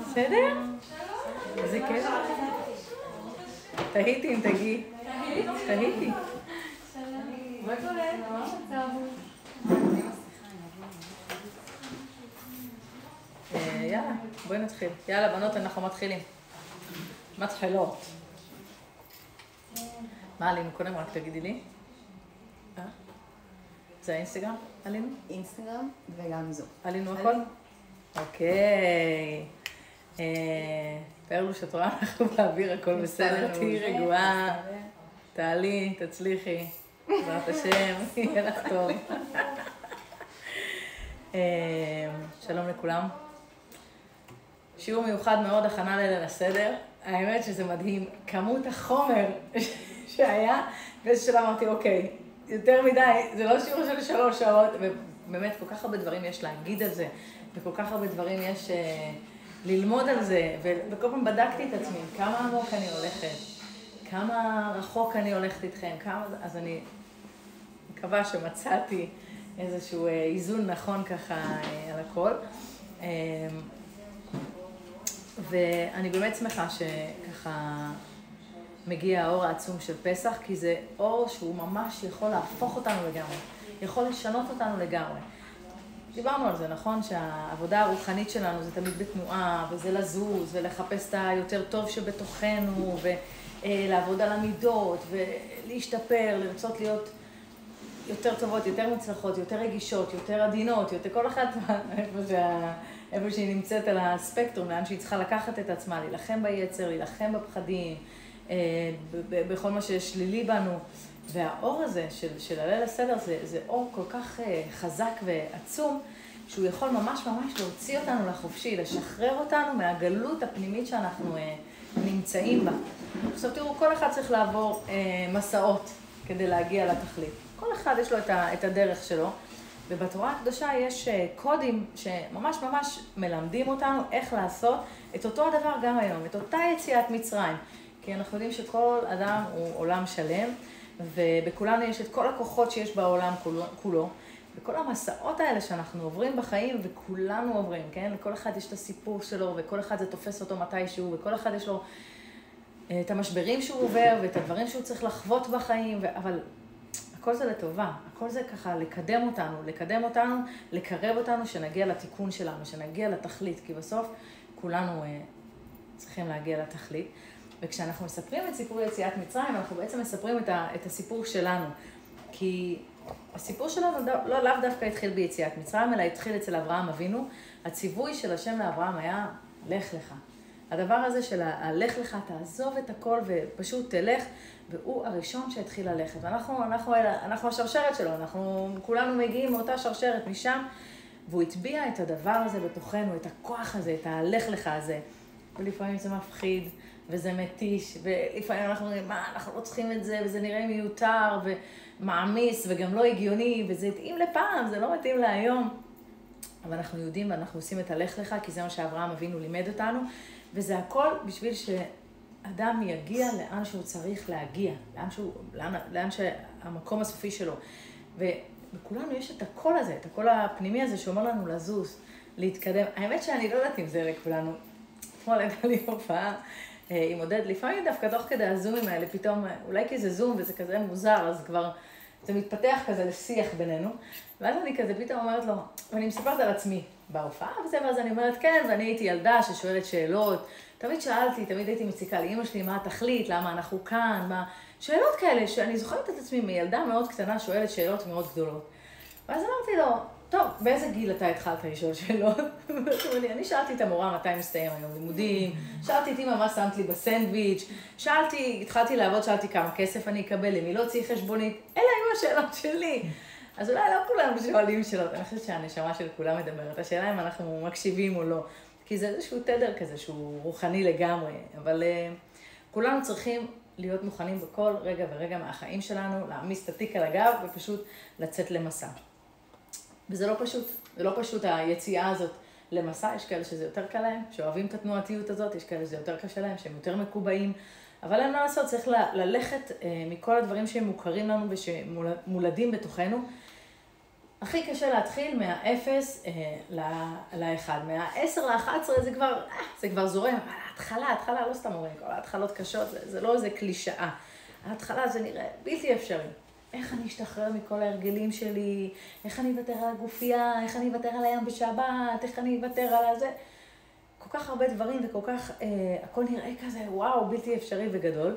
בסדר? איזה כיף. תהיתי אם תגיעי. תהיתי. אה, יאללה, בואי נתחיל. יאללה, בנות, אנחנו מתחילים. מתחילות. מה עלינו קודם? רק תגידי לי. אה? זה האינסטגרם? עלינו? אינסטגרם וגם זו. עלינו הכל? אוקיי. אה, פרלוש, את רואה? אנחנו באוויר, הכל בסדר, תהיי רגועה. תעלי, תצליחי. בעזרת השם, יהיה לך טוב. אה, שלום לכולם. שיעור מיוחד מאוד, הכנה לליל הסדר. האמת שזה מדהים, כמות החומר שהיה, באיזה שלב אמרתי, אוקיי, יותר מדי, זה לא שיעור של שלוש שעות, ובאמת, כל כך הרבה דברים יש להגיד על זה, וכל כך הרבה דברים יש uh, ללמוד על זה, וכל פעם בדקתי את עצמי, כמה עמוק אני הולכת, כמה רחוק אני הולכת איתכם, כמה... אז אני מקווה שמצאתי איזשהו uh, איזון נכון ככה uh, על הכל. Uh, ואני באמת שמחה שככה מגיע האור העצום של פסח, כי זה אור שהוא ממש יכול להפוך אותנו לגמרי, יכול לשנות אותנו לגמרי. דיברנו על זה, נכון? שהעבודה הרוחנית שלנו זה תמיד בתנועה, וזה לזוז, ולחפש את היותר טוב שבתוכנו, ולעבוד על המידות, ולהשתפר, לרצות להיות יותר טובות, יותר מוצלחות, יותר רגישות, יותר עדינות, יותר כל אחת איפה, שה, איפה שהיא נמצאת על הספקטרום, לאן שהיא צריכה לקחת את עצמה, להילחם ביצר, להילחם בפחדים, אה, בכל מה ששלילי בנו. והאור הזה של, של הליל הסדר זה, זה אור כל כך אה, חזק ועצום, שהוא יכול ממש ממש להוציא אותנו לחופשי, לשחרר אותנו מהגלות הפנימית שאנחנו אה, נמצאים בה. עכשיו תראו, כל אחד צריך לעבור מסעות כדי להגיע לתכלית. כל אחד יש לו את הדרך שלו, ובתורה הקדושה יש קודים שממש ממש מלמדים אותנו איך לעשות את אותו הדבר גם היום, את אותה יציאת מצרים. כי אנחנו יודעים שכל אדם הוא עולם שלם, ובכולנו יש את כל הכוחות שיש בעולם כולו. וכל המסעות האלה שאנחנו עוברים בחיים, וכולנו עוברים, כן? לכל אחד יש את הסיפור שלו, וכל אחד זה תופס אותו מתישהו, וכל אחד יש לו אה, את המשברים שהוא עובר, ואת הדברים שהוא צריך לחוות בחיים, ו... אבל הכל זה לטובה, הכל זה ככה לקדם אותנו, לקדם אותנו, לקרב אותנו, שנגיע לתיקון שלנו, שנגיע לתכלית, כי בסוף כולנו אה, צריכים להגיע לתכלית. וכשאנחנו מספרים את סיפור יציאת מצרים, אנחנו בעצם מספרים את, ה, את הסיפור שלנו. כי הסיפור שלנו לא, לאו דווקא התחיל ביציאת מצרים, אלא התחיל אצל אברהם אבינו. הציווי של השם לאברהם היה, לך לך. הדבר הזה של הלך לך, תעזוב את הכל ופשוט תלך, והוא הראשון שהתחיל ללכת. ואנחנו אנחנו, אנחנו השרשרת שלו, אנחנו כולנו מגיעים מאותה שרשרת משם, והוא הטביע את הדבר הזה בתוכנו, את הכוח הזה, את הלך לך הזה. ולפעמים זה מפחיד, וזה מתיש, ולפעמים אנחנו אומרים, מה, אנחנו לא צריכים את זה, וזה נראה מיותר, ומעמיס, וגם לא הגיוני, וזה התאים לפעם, זה לא מתאים להיום. אבל אנחנו יודעים ואנחנו עושים את הלך לך, כי זה מה שאברהם אבינו לימד אותנו, וזה הכל בשביל שאדם יגיע לאן שהוא צריך להגיע, לאן, שהוא, לאן, לאן שהמקום הסופי שלו. ובכולנו יש את הקול הזה, את הקול הפנימי הזה שאומר לנו לזוז, להתקדם. האמת שאני לא יודעת אם זה לכולנו. אתמול הייתה לי הופעה עם עודד, לפעמים דווקא תוך כדי הזומים האלה, פתאום, אולי כי זה זום וזה כזה מוזר, אז כבר זה מתפתח כזה לשיח בינינו. ואז אני כזה פתאום אומרת לו, ואני מספרת על עצמי בהופעה וזה, ואז אני אומרת, כן, ואני הייתי ילדה ששואלת שאלות. תמיד שאלתי, תמיד הייתי מציקה לאימא שלי מה התכלית, למה אנחנו כאן, מה... שאלות כאלה, שאני זוכרת את עצמי מילדה מאוד קטנה שואלת שאלות מאוד גדולות. ואז אמרתי לו, טוב, באיזה גיל אתה התחלת לשאול שאלות? אני שאלתי את המורה מתי מסתיים היום לימודים, שאלתי את אמא מה שמת לי בסנדוויץ', שאלתי, התחלתי לעבוד, שאלתי כמה כסף אני אקבל, למי לא צריך חשבונית, אלה היו השאלות שלי. אז אולי לא כולם שואלים שאלות, אני חושבת שהנשמה של כולם מדברת, השאלה אם אנחנו מקשיבים או לא, כי זה איזשהו תדר כזה שהוא רוחני לגמרי, אבל uh, כולנו צריכים להיות מוכנים בכל רגע ורגע מהחיים שלנו, להעמיס את התיק על הגב ופשוט לצאת למסע. וזה לא פשוט, זה לא פשוט היציאה הזאת למסע, יש כאלה שזה יותר קל להם, שאוהבים את התנועתיות הזאת, יש כאלה שזה יותר קשה להם, שהם יותר מקובעים, אבל אין מה לעשות, צריך ללכת אה, מכל הדברים שהם מוכרים לנו ושמולדים בתוכנו, הכי קשה להתחיל מהאפס אה, לאחד. מהעשר לאחת עשרה זה כבר, אה, זה כבר זורם. ההתחלה, ההתחלה לא סתם אומרים, כל ההתחלות קשות, זה, זה לא איזה קלישאה. ההתחלה זה נראה בלתי אפשרי. איך אני אשתחרר מכל ההרגלים שלי, איך אני אוותר על הגופייה, איך אני אוותר על הים בשבת, איך אני אוותר על הזה. כל כך הרבה דברים וכל כך, אה, הכל נראה כזה, וואו, בלתי אפשרי וגדול.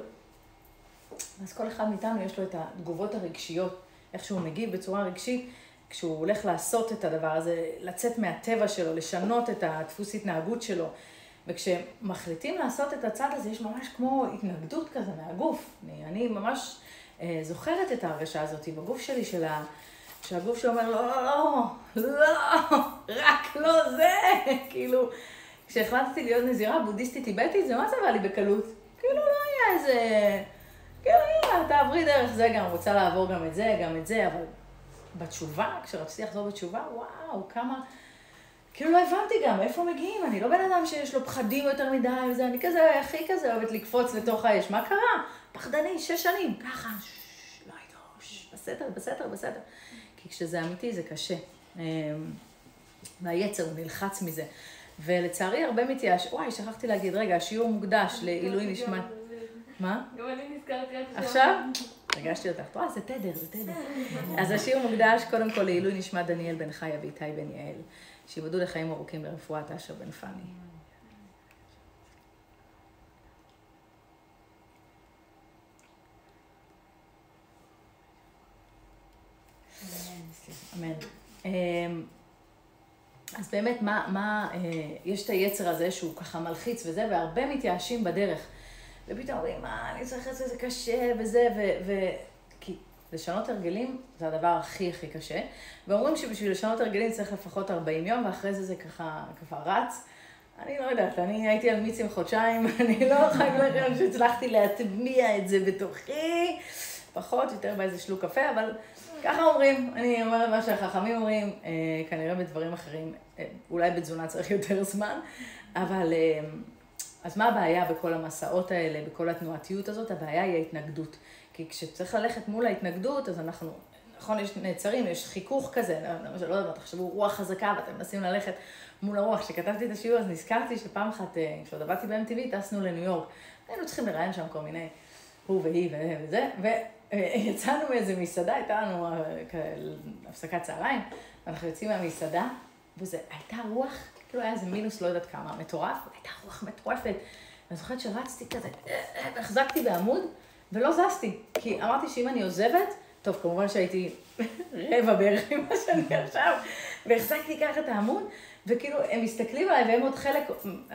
אז כל אחד מאיתנו יש לו את התגובות הרגשיות, איך שהוא מגיב בצורה רגשית, כשהוא הולך לעשות את הדבר הזה, לצאת מהטבע שלו, לשנות את הדפוס התנהגות שלו. וכשמחליטים לעשות את הצעד הזה, יש ממש כמו התנגדות כזה מהגוף. אני, אני ממש זוכרת את ההרגשה הזאת בגוף שלי, של ה... שהגוף שאומר, לא, לא, לא, לא, רק לא זה. כאילו, כשהחלטתי להיות נזירה בודהיסטית טיבטית, זה מה זה בא לי בקלות? כאילו, לא היה איזה... כאילו, יאללה, תעברי דרך זה גם, רוצה לעבור גם את זה, גם את זה, אבל בתשובה, כשרציתי לחזור בתשובה, וואו, כמה... כאילו לא הבנתי גם איפה מגיעים, אני לא בן אדם שיש לו פחדים יותר מדי וזה, אני כזה, הכי כזה אוהבת לקפוץ לתוך האש. מה קרה? פחדני, שש שנים, ככה, לא הייתי, בסדר, בסדר, בסדר. כי כשזה אמיתי זה קשה. והיצר הוא נלחץ מזה. ולצערי הרבה מתייאש, וואי, שכחתי להגיד, רגע, השיעור מוקדש לעילוי נשמת... מה? גם אני נזכרתי עכשיו. ריגשתי אותך. וואי, זה תדר, זה תדר. אז השיעור מוקדש קודם כל לעילוי נשמת דניאל בן חיה ואיתי בן יעל. שיבדו לחיים ארוכים לרפואת אשר בן פאני. אמן. אמ, אז באמת, מה, מה, אה, יש את היצר הזה שהוא ככה מלחיץ וזה, והרבה מתייאשים בדרך. ופתאום אומרים, מה, אני צריך לעשות את זה קשה וזה, ו... ו... כי לשנות הרגלים זה הדבר הכי הכי קשה. ואומרים שבשביל לשנות הרגלים צריך לפחות 40 יום, ואחרי זה זה ככה כבר רץ. אני לא יודעת, אני הייתי על מיצים חודשיים, אני לא יכולה להגיד לכם שהצלחתי להטמיע את זה בתוכי. פחות, יותר באיזה שלוק קפה, אבל ככה אומרים, אני אומרת מה שהחכמים אומרים, אה, כנראה בדברים אחרים, אה, אולי בתזונה צריך יותר זמן, אבל אה, אז מה הבעיה בכל המסעות האלה, בכל התנועתיות הזאת? הבעיה היא ההתנגדות. כי כשצריך ללכת מול ההתנגדות, אז אנחנו, נכון, יש נעצרים, יש חיכוך כזה, לא, לא יודעת, תחשבו רוח חזקה ואתם מנסים ללכת מול הרוח. כשכתבתי את השיעור אז נזכרתי שפעם אחת, אה, כשעוד עבדתי ב-MTV, טסנו לניו יורק. היינו צריכים לראיין שם כל מיני, הוא והיא וזה, ויצאנו מאיזה מסעדה, הייתה לנו אה, הפסקת צהריים, ואנחנו יוצאים מהמסעדה, וזו הייתה רוח כאילו היה איזה מינוס לא יודעת כמה, מטורף, הייתה רוח מטורפת. אני זוכרת שרצתי כזה, החזקתי בעמוד, ולא זזתי. כי אמרתי שאם אני עוזבת, טוב, כמובן שהייתי רבע בערך ממה שאני עכשיו, והחזקתי ככה את העמוד, וכאילו, הם מסתכלים עליי, והם עוד חלק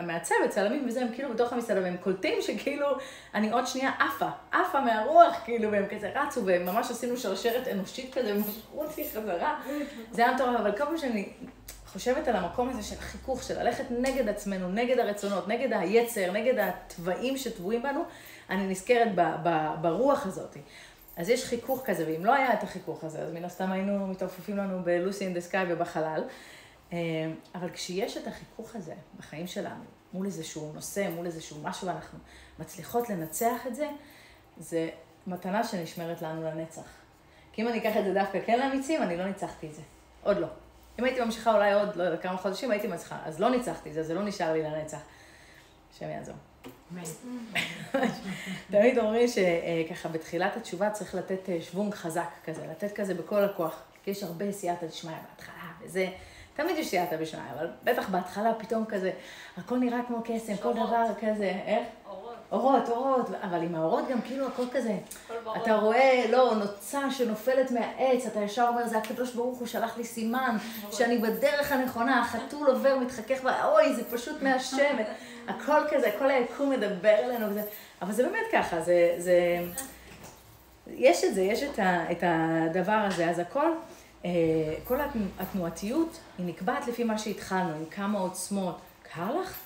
מהצוות, צלמים וזה, הם כאילו בתוך המסעדה, והם קולטים שכאילו, אני עוד שנייה עפה, עפה מהרוח, כאילו, והם כזה רצו, וממש עשינו שרשרת אנושית כזה, ומשכו אותי חזרה. זה היה מטורף, אבל כל פעם שאני חושבת על המקום הזה של חיכוך, של ללכת נגד עצמנו, נגד הרצונות, נגד היצר, נגד התוואים שטבועים בנו, אני נזכרת ב, ב, ברוח הזאת. אז יש חיכוך כזה, ואם לא היה את החיכוך הזה, אז מן הסתם היינו מתעופפים לנו בלוסי אין דה סקאי ובחלל. אה, אבל כשיש את החיכוך הזה בחיים שלנו, מול איזשהו נושא, מול איזשהו משהו, ואנחנו מצליחות לנצח את זה, זה מתנה שנשמרת לנו לנצח. כי אם אני אקח את זה דווקא כן לאמיצים, אני לא ניצחתי את זה. עוד לא. אם הייתי ממשיכה אולי עוד, לא יודע, כמה חודשים, הייתי מצליחה. אז לא ניצחתי זה, זה לא נשאר לי לנצח. השם יעזור. תמיד אומרים שככה בתחילת התשובה צריך לתת אה, שוונג חזק כזה, לתת כזה בכל הכוח. כי יש הרבה סייעתא דשמיא בהתחלה, וזה, תמיד יש סייעתא דשמיא, אבל בטח בהתחלה פתאום כזה, הכל נראה כמו קסם, כל דבר כזה, איך? אורות, אורות, אבל עם האורות גם כאילו הכל כזה. אתה רואה, לא, נוצה שנופלת מהעץ, אתה ישר אומר, זה הקדוש ברוך הוא שלח לי סימן, שאני בדרך הנכונה, החתול עובר, מתחכך, אוי, זה פשוט מהשם. הכל כזה, כל היקום מדבר אלינו, וזה, אבל זה באמת ככה, זה, זה, יש את זה, יש את, ה, את הדבר הזה, אז הכל, כל התנועתיות, היא נקבעת לפי מה שהתחלנו, עם כמה עוצמות. קר לך?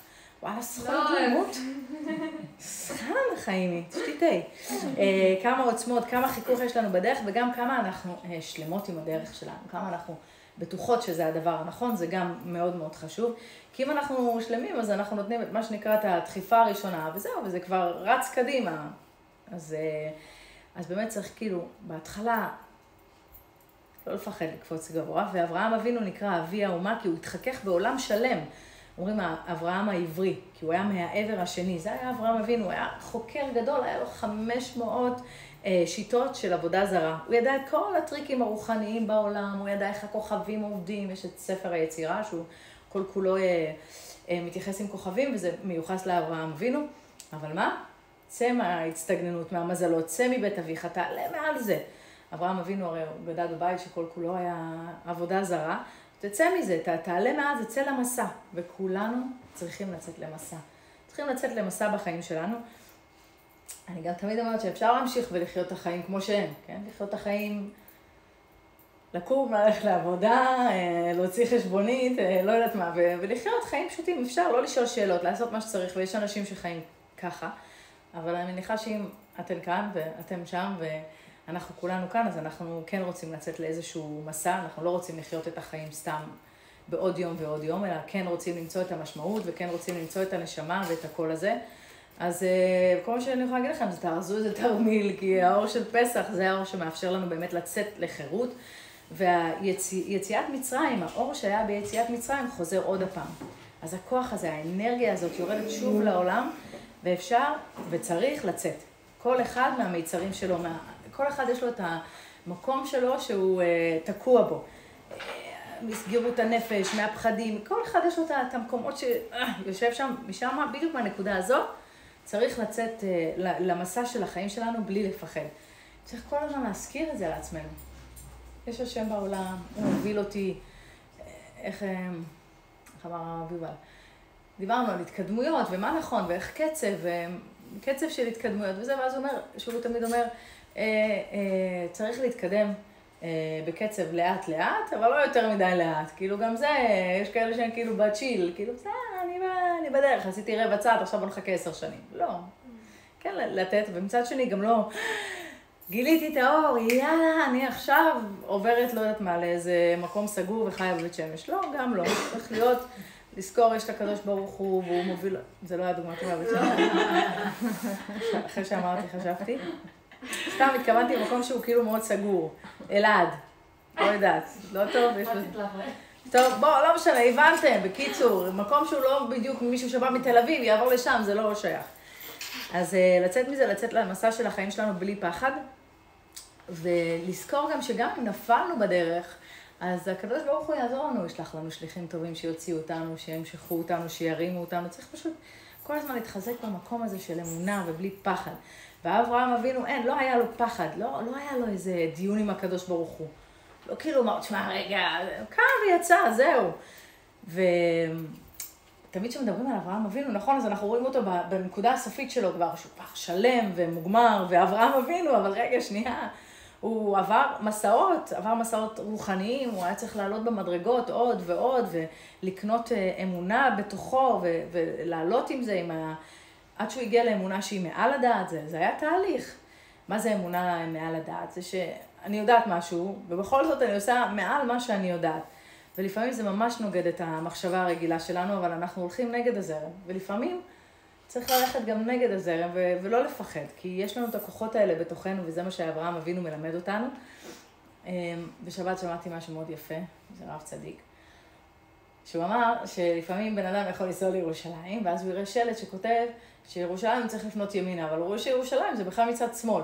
וואלה, סחון דלימות. סחן חיימי, תשתי תה. אה, כמה עוצמות, כמה חיכוך יש לנו בדרך, וגם כמה אנחנו אה, שלמות עם הדרך שלנו, כמה אנחנו בטוחות שזה הדבר הנכון, זה גם מאוד מאוד חשוב. כי אם אנחנו שלמים, אז אנחנו נותנים את מה שנקרא את הדחיפה הראשונה, וזהו, וזה כבר רץ קדימה. אז, אה, אז באמת צריך כאילו, בהתחלה, לא לפחד לקפוץ גבוה, ואברהם אבינו נקרא אבי האומה כי הוא התחכך בעולם שלם. אומרים אברהם העברי, כי הוא היה מהעבר השני. זה היה אברהם אבינו, הוא היה חוקר גדול, היה לו 500 אה, שיטות של עבודה זרה. הוא ידע את כל הטריקים הרוחניים בעולם, הוא ידע איך הכוכבים עובדים, יש את ספר היצירה שהוא כל כולו אה, אה, מתייחס עם כוכבים, וזה מיוחס לאברהם אבינו. אבל מה? צא מההצטגננות, מהמזלות, צא מבית אביך, תעלה מעל זה. אברהם אבינו הרי הוא גדל בבית שכל כולו היה עבודה זרה. תצא מזה, ת, תעלה מעל זה, צא למסע. וכולנו צריכים לצאת למסע. צריכים לצאת למסע בחיים שלנו. אני גם תמיד אומרת שאפשר להמשיך ולחיות את החיים כמו שהם, כן? לחיות את החיים, לקום, ללכת לעבודה, אה, להוציא חשבונית, אה, לא יודעת מה, ולחיות חיים פשוטים. אפשר לא לשאול שאלות, לעשות מה שצריך, ויש אנשים שחיים ככה. אבל אני מניחה שאם אתן כאן ואתם שם ואנחנו כולנו כאן, אז אנחנו כן רוצים לצאת לאיזשהו מסע, אנחנו לא רוצים לחיות את החיים סתם בעוד יום ועוד יום, אלא כן רוצים למצוא את המשמעות וכן רוצים למצוא את הנשמה ואת הקול הזה. אז אה, כל מה שאני יכולה להגיד לכם זה תארזו איזה תרמיל, כי האור של פסח זה האור שמאפשר לנו באמת לצאת לחירות. והיציאת מצרים, האור שהיה ביציאת מצרים חוזר עוד הפעם. אז הכוח הזה, האנרגיה הזאת יורדת שוב לעולם, ואפשר וצריך לצאת. כל אחד מהמיצרים שלו, מה, כל אחד יש לו את המקום שלו שהוא uh, תקוע בו. מסגירות הנפש, מהפחדים, כל אחד יש לו את המקומות שיושב שם, משם, בדיוק מהנקודה הזאת, צריך לצאת למסע של החיים שלנו בלי לפחד. צריך כל הזמן להזכיר את זה לעצמנו. יש השם בעולם, הוא מוביל אותי, איך, אה, איך אמר יובל? דיברנו על התקדמויות, ומה נכון, ואיך קצב, קצב של התקדמויות וזה, ואז הוא אומר, שהוא תמיד אומר, אה, אה, צריך להתקדם אה, בקצב לאט לאט, אבל לא יותר מדי לאט. כאילו גם זה, יש כאלה שהם כאילו בצ'יל, כאילו, זה, אני, אני בדרך, עשיתי רבע צעד, עכשיו בוא נחכה עשר שנים. לא. כן, לתת, ומצד שני גם לא, גיליתי את האור, יאללה, אני עכשיו עוברת, לא יודעת מה, לאיזה מקום סגור וחיה בבית שמש. לא, גם לא. צריך להיות... לזכור, יש את הקדוש ברוך הוא, והוא מוביל... זה לא היה דוגמה טובה, אבל אחרי שאמרתי, חשבתי. סתם התכוונתי למקום שהוא כאילו מאוד סגור. אלעד. לא יודעת. לא טוב? יש לזה... טוב, בוא, לא משנה, הבנתם. בקיצור, מקום שהוא לא בדיוק מישהו שבא מתל אביב, יעבור לשם, זה לא שייך. אז אה, לצאת מזה, לצאת למסע של החיים שלנו בלי פחד, ולזכור גם שגם אם נפלנו בדרך, אז הקדוש ברוך הוא יעזור לנו, ישלח לנו שליחים טובים שיוציאו אותנו, שימשכו אותנו, שירימו אותנו. צריך פשוט כל הזמן להתחזק במקום הזה של אמונה ובלי פחד. ואברהם אבינו, אין, לא היה לו פחד, לא, לא היה לו איזה דיון עם הקדוש ברוך הוא. לא כאילו אמר, תשמע, רגע, קם ויצא, זהו. ותמיד כשמדברים על אברהם אבינו, נכון, אז אנחנו רואים אותו בנקודה הסופית שלו כבר, שהוא כבר שלם ומוגמר, ואברהם אבינו, אבל רגע, שנייה. הוא עבר מסעות, עבר מסעות רוחניים, הוא היה צריך לעלות במדרגות עוד ועוד, ולקנות אה, אמונה בתוכו, ולעלות עם זה, עם ה... עד שהוא הגיע לאמונה שהיא מעל הדעת, זה, זה היה תהליך. מה זה אמונה מעל הדעת? זה שאני יודעת משהו, ובכל זאת אני עושה מעל מה שאני יודעת. ולפעמים זה ממש נוגד את המחשבה הרגילה שלנו, אבל אנחנו הולכים נגד הזרם. ולפעמים צריך ללכת גם נגד הזרם ו- ולא לפחד, כי יש לנו את הכוחות האלה בתוכנו, וזה מה שאברהם אבינו מלמד אותנו. אמ, בשבת שמעתי משהו מאוד יפה, זה רב צדיק, שהוא אמר שלפעמים בן אדם יכול לנסוע לירושלים, ואז הוא יראה שלט שכותב שירושלים צריך לפנות ימינה, אבל הוא רואה שירושלים זה בכלל מצד שמאל.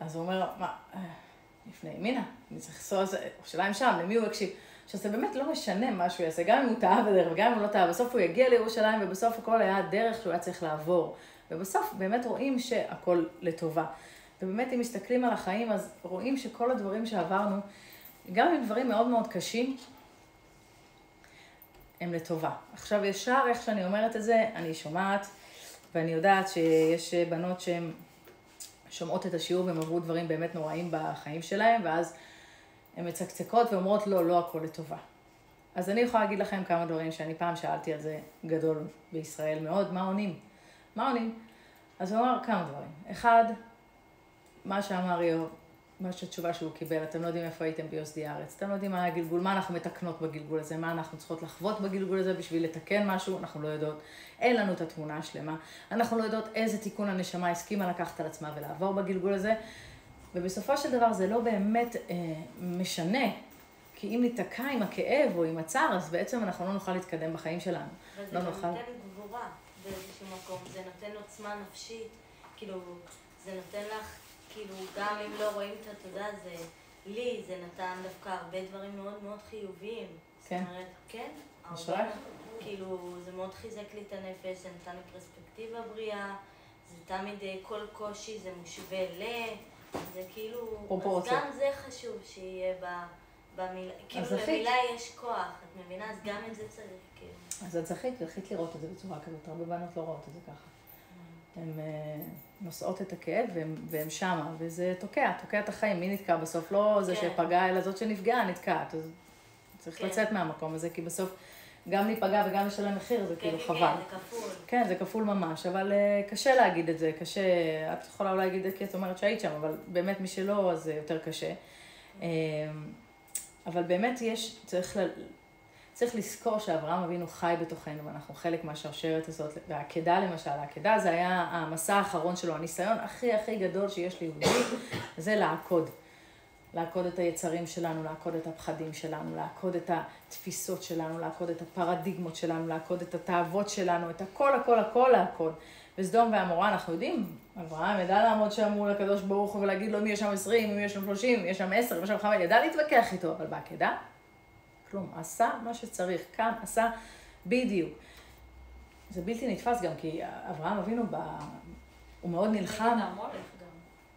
אז הוא אומר, מה, אה, לפני ימינה, אני צריך לנסוע, ירושלים שם, למי הוא יקשיב? עכשיו זה באמת לא משנה מה שהוא יעשה, גם אם הוא טעה בדרך וגם אם הוא לא טעה, בסוף הוא יגיע לירושלים ובסוף הכל היה דרך שהוא היה צריך לעבור. ובסוף באמת רואים שהכל לטובה. ובאמת אם מסתכלים על החיים אז רואים שכל הדברים שעברנו, גם אם דברים מאוד מאוד קשים, הם לטובה. עכשיו ישר איך שאני אומרת את זה, אני שומעת ואני יודעת שיש בנות שהן שומעות את השיעור והן עברו דברים באמת נוראים בחיים שלהם, ואז הן מצקצקות ואומרות לא, לא הכל לטובה. אז אני יכולה להגיד לכם כמה דברים שאני פעם שאלתי על זה גדול בישראל מאוד, מה עונים? מה עונים? אז הוא אמר כמה דברים. אחד, מה שאמר איוב, מה שהתשובה שהוא קיבל, אתם לא יודעים איפה הייתם ביוסדי הארץ, אתם לא יודעים מה הגלגול, מה אנחנו מתקנות בגלגול הזה, מה אנחנו צריכות לחוות בגלגול הזה בשביל לתקן משהו, אנחנו לא יודעות, אין לנו את התמונה השלמה, אנחנו לא יודעות איזה תיקון הנשמה הסכימה לקחת על עצמה ולעבור בגלגול הזה, ובסופו של דבר זה לא באמת אה, משנה, כי אם ניתקע עם הכאב או עם הצער, אז בעצם אנחנו לא נוכל להתקדם בחיים שלנו. אבל זה לא נוכל. נותן גבורה באיזשהו מקום, זה נותן עוצמה נפשית, כאילו, זה נותן לך, כאילו, גם אם לא רואים את התודה, זה, לי זה נתן דווקא הרבה דברים מאוד מאוד חיוביים. כן. זאת אומרת, כן. הרבה, כאילו, זה מאוד חיזק לי את הנפש, זה נתן לי פרספקטיבה בריאה, זה תמיד, אה, כל קושי זה מושווה ל... זה כאילו... פרופורציה. אז גם זה חשוב שיהיה ב... במילה, כאילו. למילה יש כוח, את מבינה? אז גם את זה צריך, כאילו. אז את זכית, זכית לראות את זה בצורה כזאת, הרבה בנות לא רואות את זה ככה. הן אה, נושאות את הכאב והן, והן שמה, וזה תוקע, תוקע את החיים. מי נתקע בסוף? לא זה כן. שפגע, אלא זאת שנפגעה נתקעת. אז צריך כן. לצאת מהמקום הזה, כי בסוף גם להיפגע וגם לשלם מחיר זה כאילו כן, חבל. כן, זה כפול. כן, זה כפול ממש, אבל uh, קשה להגיד את זה, קשה, את יכולה אולי להגיד את זה כי את אומרת שהיית שם, אבל באמת מי שלא, אז זה יותר קשה. Um, אבל באמת יש, צריך, צריך לזכור שאברהם אבינו חי בתוכנו, ואנחנו חלק מהשרשרת הזאת, והעקדה למשל, העקדה זה היה המסע האחרון שלו, הניסיון הכי הכי גדול שיש ליהודי, זה לעקוד. לעקוד את היצרים שלנו, לעקוד את הפחדים שלנו, לעקוד את התפיסות שלנו, לעקוד את הפרדיגמות שלנו, לעקוד את התאוות שלנו, את הכל, הכל, הכל לעקוד. וסדום ועמורה, אנחנו יודעים, אברהם ידע לעמוד שם מול הקדוש ברוך הוא ולהגיד לו אם יש שם 20, אם יש שם 30, אם יש שם 10, אם יש שם 5, ידע להתווכח איתו, אבל בעקדה, כלום, עשה מה שצריך, קם, עשה בדיוק. זה בלתי נתפס גם, כי אברהם אבינו, ב... הוא מאוד נלחם.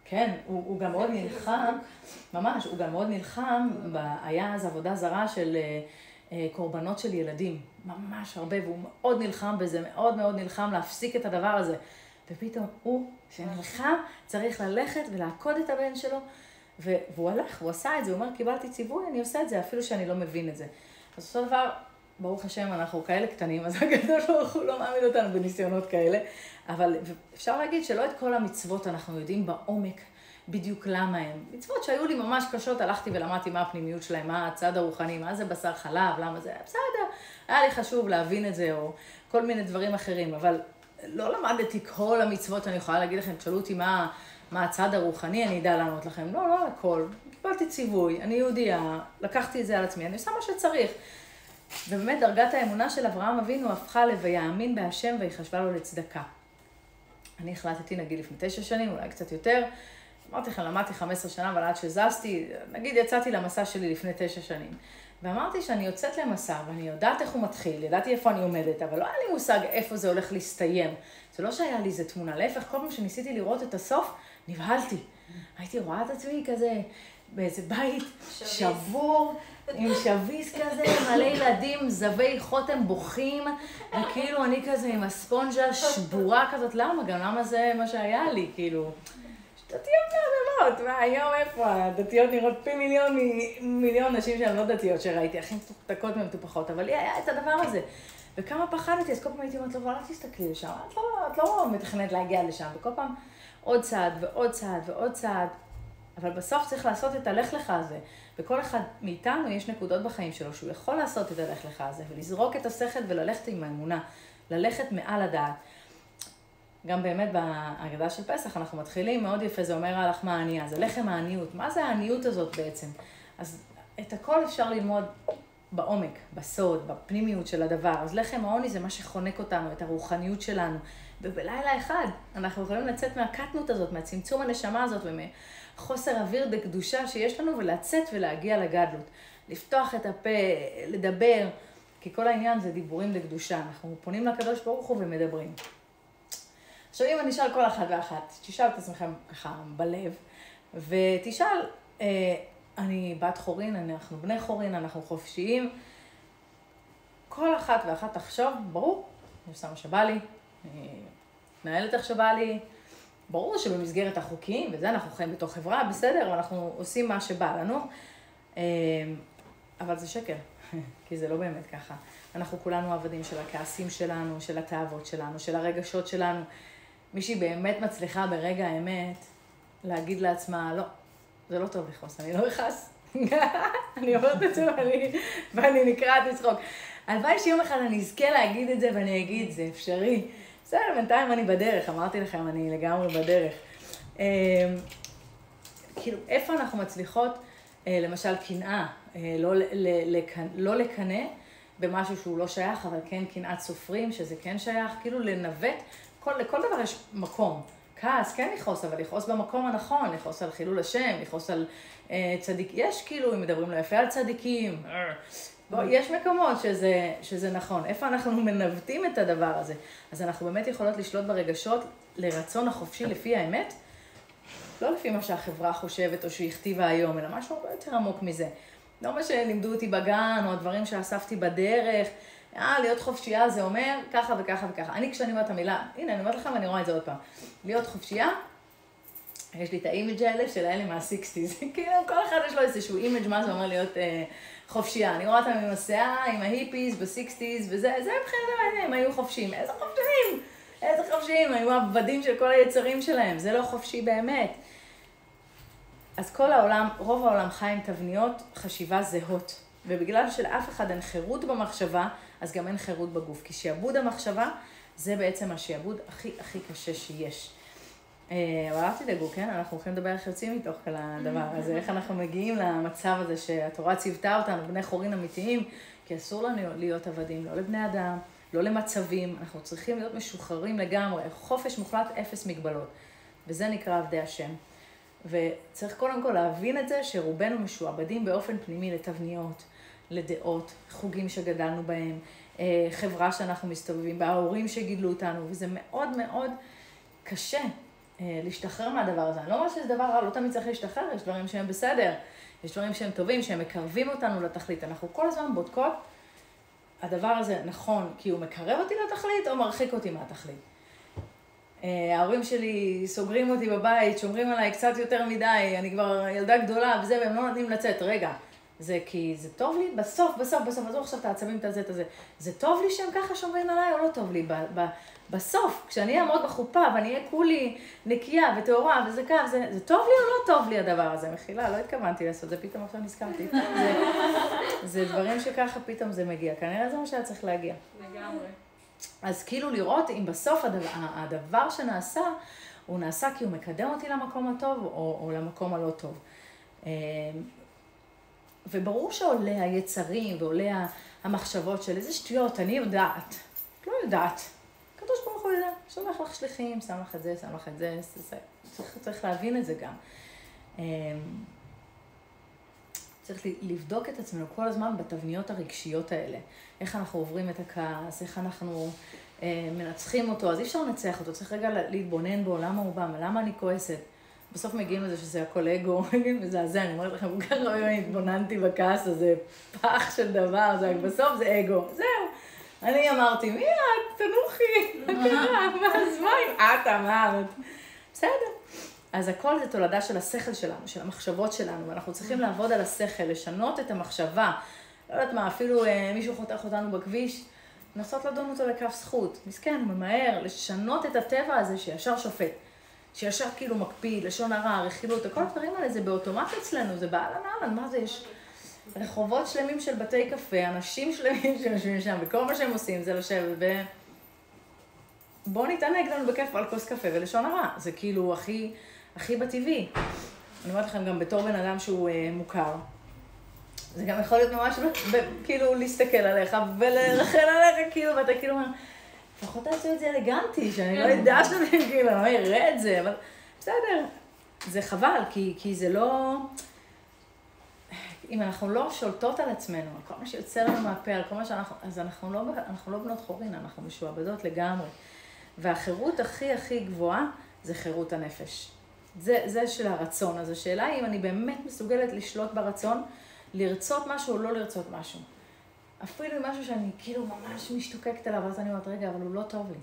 כן, הוא, הוא גם מאוד נלחם, ממש, הוא גם מאוד נלחם, ב, היה אז עבודה זרה של אה, קורבנות של ילדים, ממש הרבה, והוא מאוד נלחם בזה, מאוד מאוד נלחם להפסיק את הדבר הזה. ופתאום הוא, שנלחם, צריך ללכת ולעקוד את הבן שלו, והוא הלך, הוא עשה את זה, הוא אומר, קיבלתי ציווי, אני עושה את זה, אפילו שאני לא מבין את זה. אז אותו דבר, ברוך השם, אנחנו כאלה קטנים, אז הקדוש ברוך הוא לא מעמיד אותנו בניסיונות כאלה, אבל אפשר להגיד שלא את כל המצוות אנחנו יודעים בעומק בדיוק למה הן. מצוות שהיו לי ממש קשות, הלכתי ולמדתי מה הפנימיות שלהם, מה הצד הרוחני, מה זה בשר חלב, למה זה, בסדר, היה לי חשוב להבין את זה, או כל מיני דברים אחרים, אבל לא למדתי כל המצוות, אני יכולה להגיד לכם, תשאלו אותי מה, מה הצד הרוחני, אני אדע לענות לכם. לא, לא הכל. קיבלתי ציווי, אני יהודייה, לקחתי את זה על עצמי, אני עושה מה שצריך. ובאמת דרגת האמונה של אברהם אבינו הפכה ל"ויאמין בהשם ויחשבה לו לצדקה". אני החלטתי, נגיד, לפני תשע שנים, אולי קצת יותר. אמרתי לכם, למדתי 15 שנה, אבל עד שזזתי, נגיד יצאתי למסע שלי לפני תשע שנים. ואמרתי שאני יוצאת למסע, ואני יודעת איך הוא מתחיל, ידעתי איפה אני עומדת, אבל לא היה לי מושג איפה זה הולך להסתיים. זה לא שהיה לי איזה תמונה, להפך, כל פעם שניסיתי לראות את הסוף, נבהלתי. הייתי רואה את עצמי כזה באיזה בית שביס. שבור, עם שביס כזה, מלא ילדים, זבי חוטם בוכים, וכאילו אני כזה עם הספונג'ה שבורה כזאת, למה? גם למה זה מה שהיה לי, כאילו. דתיות מהממות, מה, היום איפה? הדתיות נראות פי מיליון ממיליון נשים שהן לא דתיות שראיתי, הכי מתוקתקות ומטופחות, אבל לי היה את הדבר הזה. וכמה פחדתי, אז כל פעם הייתי אומרת לו, אבל אל תסתכלי לשם, את לא, את לא מתכננת להגיע לשם, וכל פעם עוד צעד ועוד צעד ועוד צעד, אבל בסוף צריך לעשות את הלך לך הזה. וכל אחד מאיתנו יש נקודות בחיים שלו שהוא יכול לעשות את הלך לך הזה, ולזרוק את השכל וללכת עם האמונה, ללכת מעל הדעת. גם באמת בהגדה של פסח אנחנו מתחילים מאוד יפה, זה אומר הלך הענייה, זה לחם העניות. מה זה העניות הזאת בעצם? אז את הכל אפשר ללמוד בעומק, בסוד, בפנימיות של הדבר. אז לחם העוני זה מה שחונק אותנו, את הרוחניות שלנו. ובלילה אחד אנחנו יכולים לצאת מהקטנות הזאת, מהצמצום הנשמה הזאת ומחוסר אוויר בקדושה שיש לנו ולצאת ולהגיע לגדלות. לפתוח את הפה, לדבר, כי כל העניין זה דיבורים לקדושה. אנחנו פונים לקדוש ברוך הוא ומדברים. עכשיו, אם אני אשאל כל אחת ואחת, תשאל את עצמכם ככה בלב, ותשאל, אה, אני בת חורין, אנחנו בני חורין, אנחנו חופשיים. כל אחת ואחת תחשוב, ברור, אני עושה מה שבא לי, אני מנהלת איך שבא לי. ברור שבמסגרת החוקים, וזה, אנחנו חיים בתוך חברה, בסדר, אנחנו עושים מה שבא לנו, אה, אבל זה שקר, כי זה לא באמת ככה. אנחנו כולנו עבדים של הכעסים שלנו, של התאוות שלנו, של הרגשות שלנו. מישהי באמת מצליחה ברגע האמת להגיד לעצמה, לא, זה לא טוב לכעוס, אני לא אכעס. אני אומרת את זה ואני, ואני נקרעת לצחוק. הלוואי שיום אחד אני אזכה להגיד את זה ואני אגיד, זה אפשרי. בסדר, בינתיים אני בדרך, אמרתי לכם, אני לגמרי בדרך. אמ, כאילו, איפה אנחנו מצליחות, אה, למשל, קנאה, אה, לא, לא לקנא במשהו שהוא לא שייך, אבל כן קנאת סופרים, שזה כן שייך, כאילו לנווט, כל, לכל דבר יש מקום. כעס, כן לכעוס, אבל לכעוס במקום הנכון, לכעוס על חילול השם, לכעוס על אה, צדיק, יש כאילו, אם מדברים לא יפה על צדיקים, בוא, יש מקומות שזה, שזה נכון. איפה אנחנו מנווטים את הדבר הזה? אז אנחנו באמת יכולות לשלוט ברגשות לרצון החופשי לפי האמת, לא לפי מה שהחברה חושבת או שהכתיבה היום, אלא משהו הרבה יותר עמוק מזה. לא מה שלימדו אותי בגן, או הדברים שאספתי בדרך. אה, להיות חופשייה זה אומר ככה וככה וככה. אני, כשאני אומרת את המילה, הנה, אני אומרת לכם, אני רואה את זה עוד פעם. להיות חופשייה, יש לי את ה image האלה של האלה מה sixties. כאילו, כל אחד יש לו איזשהו image מה זה אומר להיות אה, חופשייה. אני רואה אותם עם השיער, עם ההיפיז, ב sixties, וזה, זה מבחינתם, הם היו חופשיים. איזה חופשיים? איזה חופשיים? היו העבדים של כל היצרים שלהם. זה לא חופשי באמת. אז כל העולם, רוב העולם חי עם תבניות חשיבה זהות. ובגלל שלאף אחד אין חירות במחשבה, אז גם אין חירות בגוף. כי שעבוד המחשבה, זה בעצם השעבוד הכי הכי קשה שיש. אה, אבל אל תדאגו, כן? אנחנו הולכים לדבר איך יוצאים מתוך כל הדבר הזה, איך אנחנו מגיעים למצב הזה שהתורה ציוותה אותנו, בני חורין אמיתיים, כי אסור לנו להיות עבדים, לא לבני אדם, לא למצבים, אנחנו צריכים להיות משוחררים לגמרי, חופש מוחלט, אפס מגבלות. וזה נקרא עבדי השם. וצריך קודם כל להבין את זה שרובנו משועבדים באופן פנימי לתבניות, לדעות, חוגים שגדלנו בהם, אה, חברה שאנחנו מסתובבים בה, ההורים שגידלו אותנו, וזה מאוד מאוד קשה אה, להשתחרר מהדבר הזה. אני לא אומרת שזה דבר רע, לא תמיד צריך להשתחרר, יש דברים שהם בסדר, יש דברים שהם טובים, שהם מקרבים אותנו לתכלית. אנחנו כל הזמן בודקות, הדבר הזה נכון כי הוא מקרב אותי לתכלית או מרחיק אותי מהתכלית. אה, ההורים שלי סוגרים אותי בבית, שומרים עליי קצת יותר מדי, אני כבר ילדה גדולה וזה, והם לא נותנים לצאת. רגע, זה כי זה טוב לי? בסוף, בסוף, בסוף, עזוב עכשיו את העצבים, את הזה, את הזה. זה טוב לי שהם ככה שומרים עליי או לא טוב לי? ב, ב, בסוף, כשאני אעמוד בחופה ואני אהיה כולי נקייה וטהורה וזה כך, זה, זה טוב לי או לא טוב לי הדבר הזה? מחילה, לא התכוונתי לעשות זה, פתאום עכשיו נזכרתי. זה, זה דברים שככה פתאום זה מגיע. כנראה זה מה שהיה צריך להגיע. לגמרי. אז כאילו לראות אם בסוף הדבר, הדבר שנעשה, הוא נעשה כי הוא מקדם אותי למקום הטוב או, או למקום הלא טוב. וברור שעולה היצרים ועולה המחשבות של איזה שטויות, אני יודעת. את לא יודעת. הקדוש ברוך הוא יודע, שולח לך שליחים, שם לך את זה, שם לך את זה, זה, זה. צריך, צריך להבין את זה גם. אמ, צריך לבדוק את עצמנו כל הזמן בתבניות הרגשיות האלה. איך אנחנו עוברים את הכעס, איך אנחנו אה, מנצחים אותו, אז אי אפשר לנצח אותו, צריך רגע להתבונן בו, למה הוא בא, למה אני כועסת. בסוף מגיעים לזה שזה הכל אגו, מזעזע, אני אומרת לכם, כך הרבה פעמים התבוננתי בכעס הזה, פח של דבר, זה, בסוף זה אגו, זהו. אני אמרתי, מי את? תנוחי, אז מה אם את אמרת? בסדר. אז הכל זה תולדה של השכל שלנו, של המחשבות שלנו, ואנחנו צריכים לעבוד על השכל, לשנות את המחשבה. לא יודעת מה, אפילו אה, מישהו חותך אותנו בכביש, לנסות לדון אותו לכף זכות. מסכן, ממהר, לשנות את הטבע הזה שישר שופט. שישר כאילו מקפיד, לשון הרע, רכילות, כל הדברים האלה זה באוטומט אצלנו, זה באהלן אהלן, מה זה, יש רחובות שלמים של בתי קפה, אנשים שלמים שיושבים שם, וכל מה שהם עושים זה לשבת ו... בואו נתענג לנו בכיף על כוס קפה ולשון הרע, זה כאילו הכי, הכי בטבעי. אני אומרת לכם, גם בתור בן אדם שהוא אה, מוכר, זה גם יכול להיות ממש, ב, כאילו, להסתכל עליך ולרחל עליך, כאילו, ואתה כאילו אומר, לפחות תעשו את זה אלגנטי, שאני לא אדע שאתם כאילו, אני לא אראה את זה, אבל בסדר. זה חבל, כי, כי זה לא... אם אנחנו לא שולטות על עצמנו, על כל מה שיוצא לנו מהפה, על כל מה שאנחנו... אז אנחנו לא, אנחנו לא בנות חורין, אנחנו משועבדות לגמרי. והחירות הכי הכי גבוהה זה חירות הנפש. זה, זה של הרצון. אז השאלה היא אם אני באמת מסוגלת לשלוט ברצון, לרצות משהו או לא לרצות משהו. אפילו משהו שאני כאילו ממש משתוקקת עליו, אז אני אומרת, רגע, אבל הוא לא טוב לי.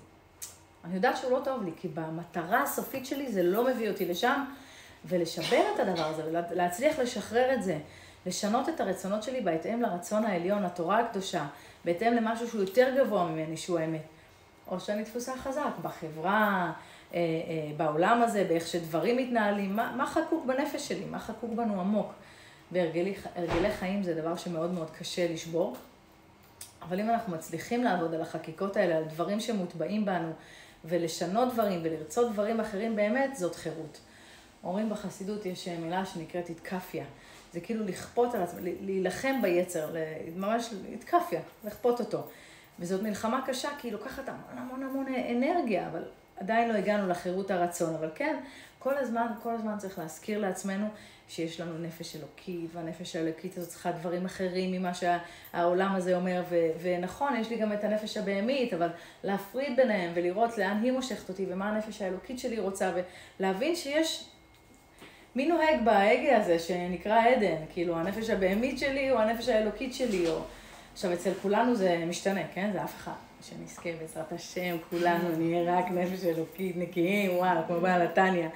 אני יודעת שהוא לא טוב לי, כי במטרה הסופית שלי זה לא מביא אותי לשם, ולשבר את הדבר הזה, ולהצליח לשחרר את זה, לשנות את הרצונות שלי בהתאם לרצון העליון, לתורה הקדושה, בהתאם למשהו שהוא יותר גבוה ממני, שהוא האמת. או שאני תפוסה חזק בחברה, אה, אה, בעולם הזה, באיך שדברים מתנהלים, מה, מה חקוק בנפש שלי, מה חקוק בנו עמוק. והרגלי חיים זה דבר שמאוד מאוד קשה לשבור. אבל אם אנחנו מצליחים לעבוד על החקיקות האלה, על דברים שמוטבעים בנו, ולשנות דברים ולרצות דברים אחרים באמת, זאת חירות. אומרים בחסידות, יש מילה שנקראת התקפיה. זה כאילו לכפות על עצמם, להילחם ביצר, ממש התקפיה, לכפות אותו. וזאת מלחמה קשה, כי היא לוקחת המון המון המון אנרגיה, אבל עדיין לא הגענו לחירות הרצון. אבל כן, כל הזמן, כל הזמן צריך להזכיר לעצמנו שיש לנו נפש אלוקית, והנפש האלוקית הזאת צריכה דברים אחרים ממה שהעולם הזה אומר, ו- ונכון, יש לי גם את הנפש הבהמית, אבל להפריד ביניהם ולראות לאן היא מושכת אותי ומה הנפש האלוקית שלי רוצה, ולהבין שיש... מי נוהג בהגה הזה שנקרא עדן? כאילו, הנפש הבהמית שלי או הנפש האלוקית שלי, או... עכשיו, אצל כולנו זה משתנה, כן? זה אף אחד. שנזכה בעזרת השם, כולנו נהיה רק נפש אלוקית, נקיים, וואלה, כמו בעל התניא.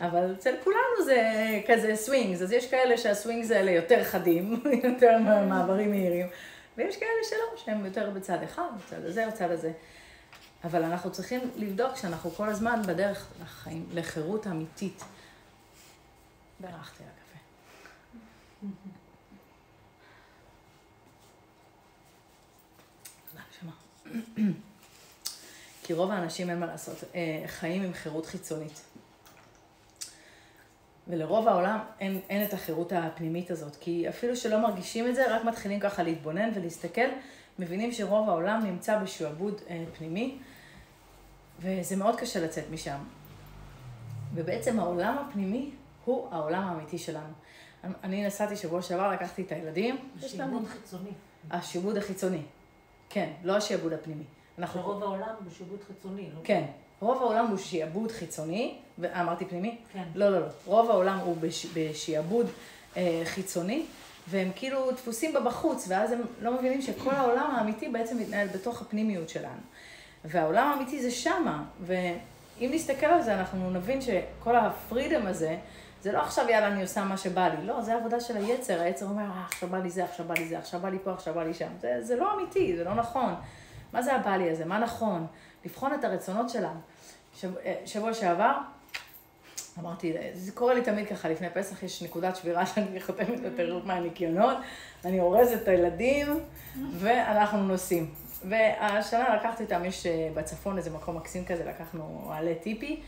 אבל אצל כולנו זה כזה סווינגס, אז יש כאלה שהסווינגס האלה יותר חדים, יותר מעברים מהירים, ויש כאלה שלא, שהם יותר בצד אחד, בצד הזה או בצד הזה. אבל אנחנו צריכים לבדוק שאנחנו כל הזמן בדרך לחיים, לחירות אמיתית. ברחתי על הקפה. כי רוב האנשים, אין מה לעשות, אה, חיים עם חירות חיצונית. ולרוב העולם אין, אין את החירות הפנימית הזאת, כי אפילו שלא מרגישים את זה, רק מתחילים ככה להתבונן ולהסתכל, מבינים שרוב העולם נמצא בשועבוד אה, פנימי, וזה מאוד קשה לצאת משם. ובעצם העולם הפנימי הוא העולם האמיתי שלנו. אני נסעתי שבוע שעבר, לקחתי את הילדים. שיעבוד חיצוני. השיבוד החיצוני. כן, לא השיעבוד הפנימי. אנחנו... רוב העולם הוא שיעבוד חיצוני, לא? כן. רוב העולם הוא שיעבוד חיצוני, אמרתי פנימי? כן. לא, לא, לא. רוב העולם הוא בש, בשיעבוד אה, חיצוני, והם כאילו דפוסים בבחוץ, ואז הם לא מבינים שכל העולם האמיתי בעצם מתנהל בתוך הפנימיות שלנו. והעולם האמיתי זה שמה, ואם נסתכל על זה, אנחנו נבין שכל הפרידם הזה, זה לא עכשיו יאללה אני עושה מה שבא לי, לא, זה עבודה של היצר, היצר אומר, אה, עכשיו בא לי זה, עכשיו בא לי זה, עכשיו בא לי פה, עכשיו בא לי שם. זה, זה לא אמיתי, זה לא נכון. מה זה הבא לי הזה? מה נכון? לבחון את הרצונות שלנו. אה, שבוע שעבר, אמרתי, זה קורה לי תמיד ככה, לפני פסח יש נקודת שבירה שאני חותמת הפירוט מהניקיונות, אני אורזת את הילדים, ואנחנו נוסעים. והשנה לקחתי אותם, יש אה, בצפון איזה מקום מקסים כזה, לקחנו עלי טיפי,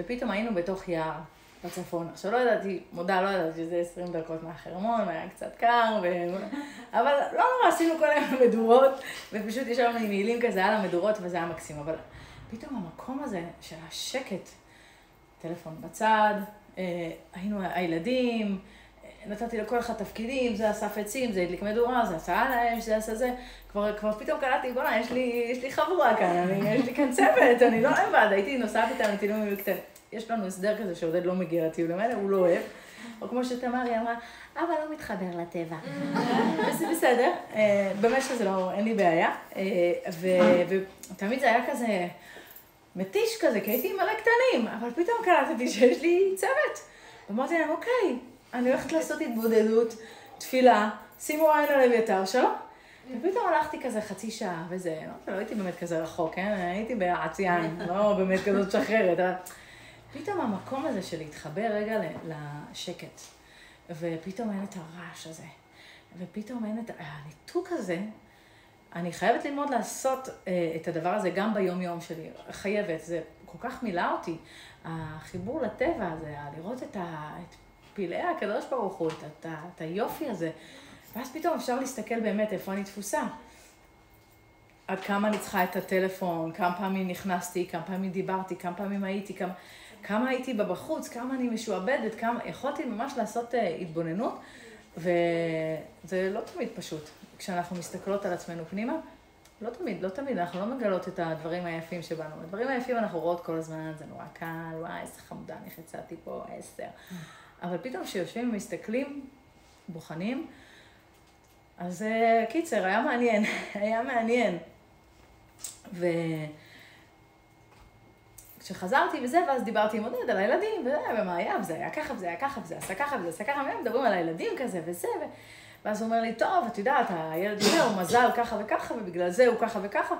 ופתאום היינו בתוך יער. בצפון. עכשיו לא ידעתי, מודה, לא ידעתי שזה 20 דקות מהחרמון, היה קצת קר, ו... אבל לא נורא, עשינו כל היום מדורות, ופשוט ישבנו עם מעילים כזה על המדורות, וזה היה מקסים. אבל פתאום המקום הזה של השקט, טלפון בצד, אה, היינו הילדים, נתתי לכל אחד תפקידים, זה אסף עצים, זה הדליק מדורה, זה עשה על האש, זה עשה זה. כבר, כבר פתאום קלטתי, בוא'נה, יש יש לי חבורה כאן, אני, יש לי כאן צוות, אני לא לבד, הייתי נוסעת איתם לטיולים קטנים. יש לנו הסדר כזה שעודד לא מגיע לטיולים האלה, הוא לא אוהב. או כמו שתמרי אמרה, אבא לא מתחבר לטבע. וזה בסדר, אה, באמת שזה לא, אין לי בעיה. אה, ותמיד זה היה כזה מתיש כזה, כי הייתי מלא קטנים, אבל פתאום קלטתי שיש לי צוות. ואמרתי להם, אוקיי, אני הולכת לעשות התבודדות, תפילה, שימו עין על אביתר, שלום. ופתאום הלכתי כזה חצי שעה וזה, לא, לא הייתי באמת כזה רחוק, כן? הייתי בעציין, לא באמת כזאת שחררת, אבל פתאום המקום הזה של להתחבר רגע לשקט, ופתאום אין את הרעש הזה, ופתאום אין את הניתוק הזה, אני חייבת ללמוד לעשות אה, את הדבר הזה גם ביום-יום שלי, חייבת, זה כל כך מילא אותי. החיבור לטבע הזה, לראות את, ה, את פלאי הקדוש ברוך הוא, את, את, את היופי הזה, ואז פתאום אפשר להסתכל באמת איפה אני תפוסה. עד כמה אני צריכה את הטלפון, כמה פעמים נכנסתי, כמה פעמים דיברתי, כמה פעמים הייתי, כמה... כמה הייתי בה בחוץ, כמה אני משועבדת, כמה, יכולתי ממש לעשות uh, התבוננות, וזה לא תמיד פשוט. כשאנחנו מסתכלות על עצמנו פנימה, לא תמיד, לא תמיד, אנחנו לא מגלות את הדברים היפים שבנו. הדברים היפים אנחנו רואות כל הזמן, זה נורא קל, וואי, איזה חמודה, אני חצאתי פה עשר. אבל פתאום כשיושבים ומסתכלים, בוחנים, אז uh, קיצר, היה מעניין, היה מעניין. ו... כשחזרתי וזה, ואז דיברתי עם עודד על הילדים, וזה, ומה היה, וזה היה ככה, וזה היה ככה, וזה עשה ככה, וזה עשה ככה, והם מדברים על הילדים כזה, וזה, ו... ואז הוא אומר לי, טוב, את יודעת, הילד הזה הוא מזל ככה וככה, ובגלל זה הוא ככה וככה.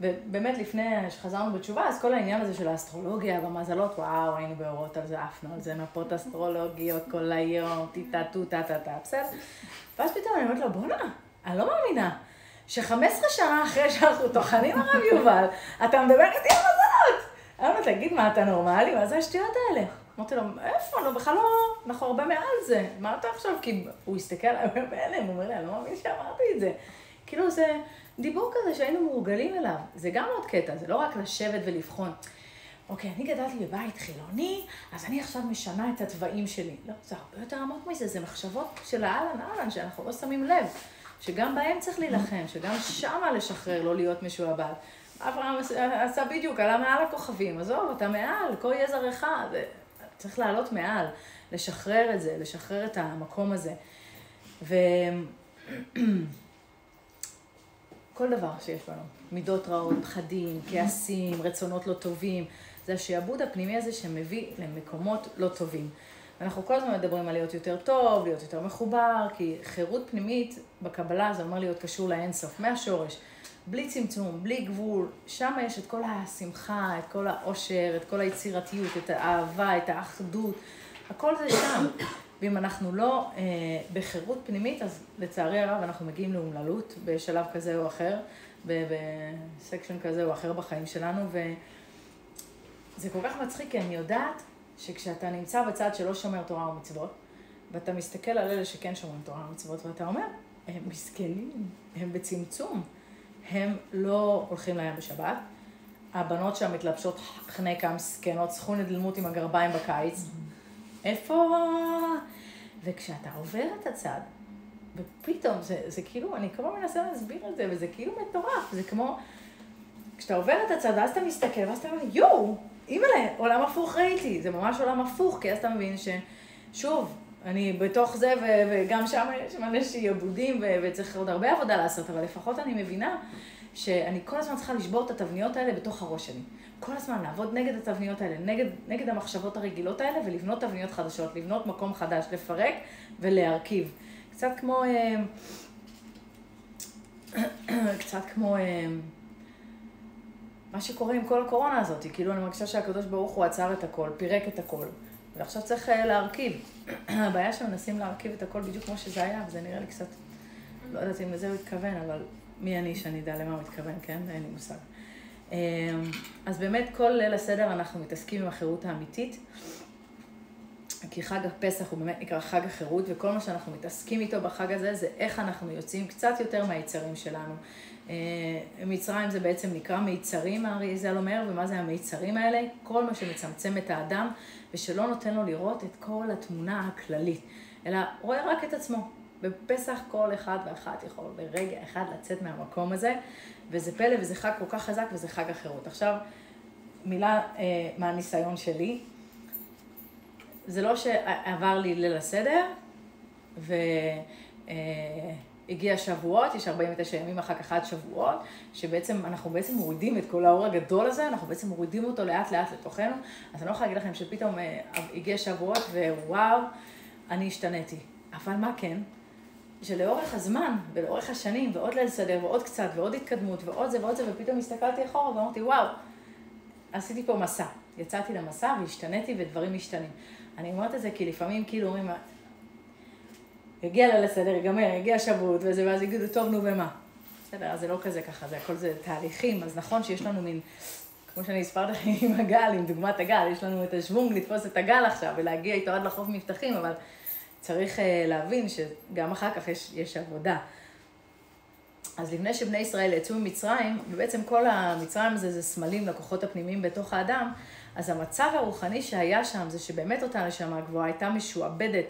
ובאמת, לפני שחזרנו בתשובה, אז כל העניין הזה של האסטרולוגיה והמזלות, וואו, היינו באורות על זה, עפנו על זה, מפות אסטרולוגיות כל היום, טיטה טו טה טה טה, בסדר? ואז פתאום אני אומרת לו, בואנה, אני לא מאמינה. ש-15 שנה אחרי שאנחנו טוחנים הרב יובל, אתה מדבר איתי על מזלות. אמרנו, תגיד, מה, אתה נורמלי? מה זה השטויות האלה? אמרתי לו, איפה? נו, בכלל לא, אנחנו הרבה מעל זה. מה אתה עכשיו? כי הוא הסתכל עליי בהלם, הוא אומר לי, אני לא מאמין שאמרתי את זה. כאילו זה דיבור כזה שהיינו מורגלים אליו. זה גם עוד קטע, זה לא רק לשבת ולבחון. אוקיי, אני גדלתי בבית חילוני, אז אני עכשיו משנה את התוואים שלי. לא, זה הרבה יותר עמוק מזה, זה מחשבות של האהלן אהלן, שאנחנו לא שמים לב. שגם בהם צריך להילחם, שגם שמה לשחרר, לא להיות משועבד. אברהם עשה בדיוק, עלה מעל הכוכבים, עזוב, אתה מעל, כל יזר אחד. צריך לעלות מעל, לשחרר את זה, לשחרר את המקום הזה. ו... כל דבר שיש בנו, מידות רעות, פחדים, כעסים, רצונות לא טובים, זה השעבוד הפנימי הזה שמביא למקומות לא טובים. אנחנו כל הזמן מדברים על להיות יותר טוב, להיות יותר מחובר, כי חירות פנימית בקבלה זה אומר להיות קשור לאינסוף, מהשורש, בלי צמצום, בלי גבול, שם יש את כל השמחה, את כל האושר, את כל היצירתיות, את האהבה, את האחדות, הכל זה שם. ואם אנחנו לא אה, בחירות פנימית, אז לצערי הרב אנחנו מגיעים לאומללות בשלב כזה או אחר, בסקשן כזה או אחר בחיים שלנו, וזה כל כך מצחיק, כי אני יודעת שכשאתה נמצא בצד שלא שומר תורה ומצוות, ואתה מסתכל על אלה שכן שומרים תורה ומצוות, ואתה אומר, הם מסכנים, הם בצמצום, הם לא הולכים לים בשבת, הבנות שם מתלבשות חנקה, מסכנות, סכונת דלמות עם הגרביים בקיץ, איפה... וכשאתה עובר את הצד, ופתאום, זה, זה כאילו, אני כל הזמן מנסה להסביר את זה, וזה כאילו מטורף, זה כמו, כשאתה עובר את הצד, ואז אתה מסתכל, ואז אתה אומר, יואו, אימא'לה, עולם הפוך ראיתי, זה ממש עולם הפוך, כי אז אתה מבין ששוב, אני בתוך זה, וגם שם יש מלא שיעבודים, וצריך עוד הרבה עבודה לעשות, אבל לפחות אני מבינה שאני כל הזמן צריכה לשבור את התבניות האלה בתוך הראש שלי. כל הזמן לעבוד נגד התבניות האלה, נגד, נגד המחשבות הרגילות האלה, ולבנות תבניות חדשות, לבנות מקום חדש, לפרק ולהרכיב. קצת כמו... אה, קצת כמו... אה, מה שקורה עם כל הקורונה הזאת, כאילו אני מרגישה שהקדוש ברוך הוא עצר את הכל, פירק את הכל, ועכשיו צריך אה, להרכיב. הבעיה שמנסים להרכיב את הכל בדיוק כמו שזה היה, וזה נראה לי קצת, לא יודעת אם לזה הוא התכוון, אבל מי אני שאני אדע למה הוא התכוון, כן? אין לי מושג. אמ, אז באמת כל ליל הסדר אנחנו מתעסקים עם החירות האמיתית, כי חג הפסח הוא באמת נקרא חג החירות, וכל מה שאנחנו מתעסקים איתו בחג הזה זה איך אנחנו יוצאים קצת יותר מהיצרים שלנו. אה, מצרים זה בעצם נקרא מיצרים, הארי ז"ל אומר, ומה זה המיצרים האלה? כל מה שמצמצם את האדם, ושלא נותן לו לראות את כל התמונה הכללית, אלא רואה רק את עצמו. בפסח כל אחד ואחת יכול ברגע אחד לצאת מהמקום הזה, וזה פלא וזה חג כל כך חזק וזה חג החירות. עכשיו, מילה אה, מהניסיון שלי, זה לא שעבר לי ליל הסדר, והגיע אה, שבועות, יש 49 ימים אחר כך עד שבועות, שבעצם אנחנו בעצם מורידים את כל האור הגדול הזה, אנחנו בעצם מורידים אותו לאט לאט לתוכנו, אז אני לא יכולה להגיד לכם שפתאום אה, הגיע שבועות ווואו, אני השתניתי. אבל מה כן? שלאורך הזמן, ולאורך השנים, ועוד ליל סדר, ועוד קצת, ועוד התקדמות, ועוד זה ועוד זה, ופתאום הסתכלתי אחורה ואמרתי, וואו, עשיתי פה מסע. יצאתי למסע והשתניתי ודברים משתנים. אני אומרת את זה כי לפעמים כאילו אומרים, יגיע ליל הסדר, ייגמר, יגיע שבועות וזה, ואז יגידו, טוב, נו ומה. בסדר, אז זה לא כזה ככה, זה הכל זה תהליכים, אז נכון שיש לנו מין, כמו שאני הספרתי לכם עם הגל, עם דוגמת הגל, יש לנו את השוונג לתפוס את הגל עכשיו ולהגיע איתו עד לחוף מבטחים, אבל צריך uh, להבין שגם אחר כך יש, יש עבודה. אז לפני שבני ישראל יצאו ממצרים, ובעצם כל המצרים הזה זה סמלים לכוחות הפנימיים בתוך האדם, אז המצב הרוחני שהיה שם זה שבאמת אותה נשמה הגבוהה הייתה משועבדת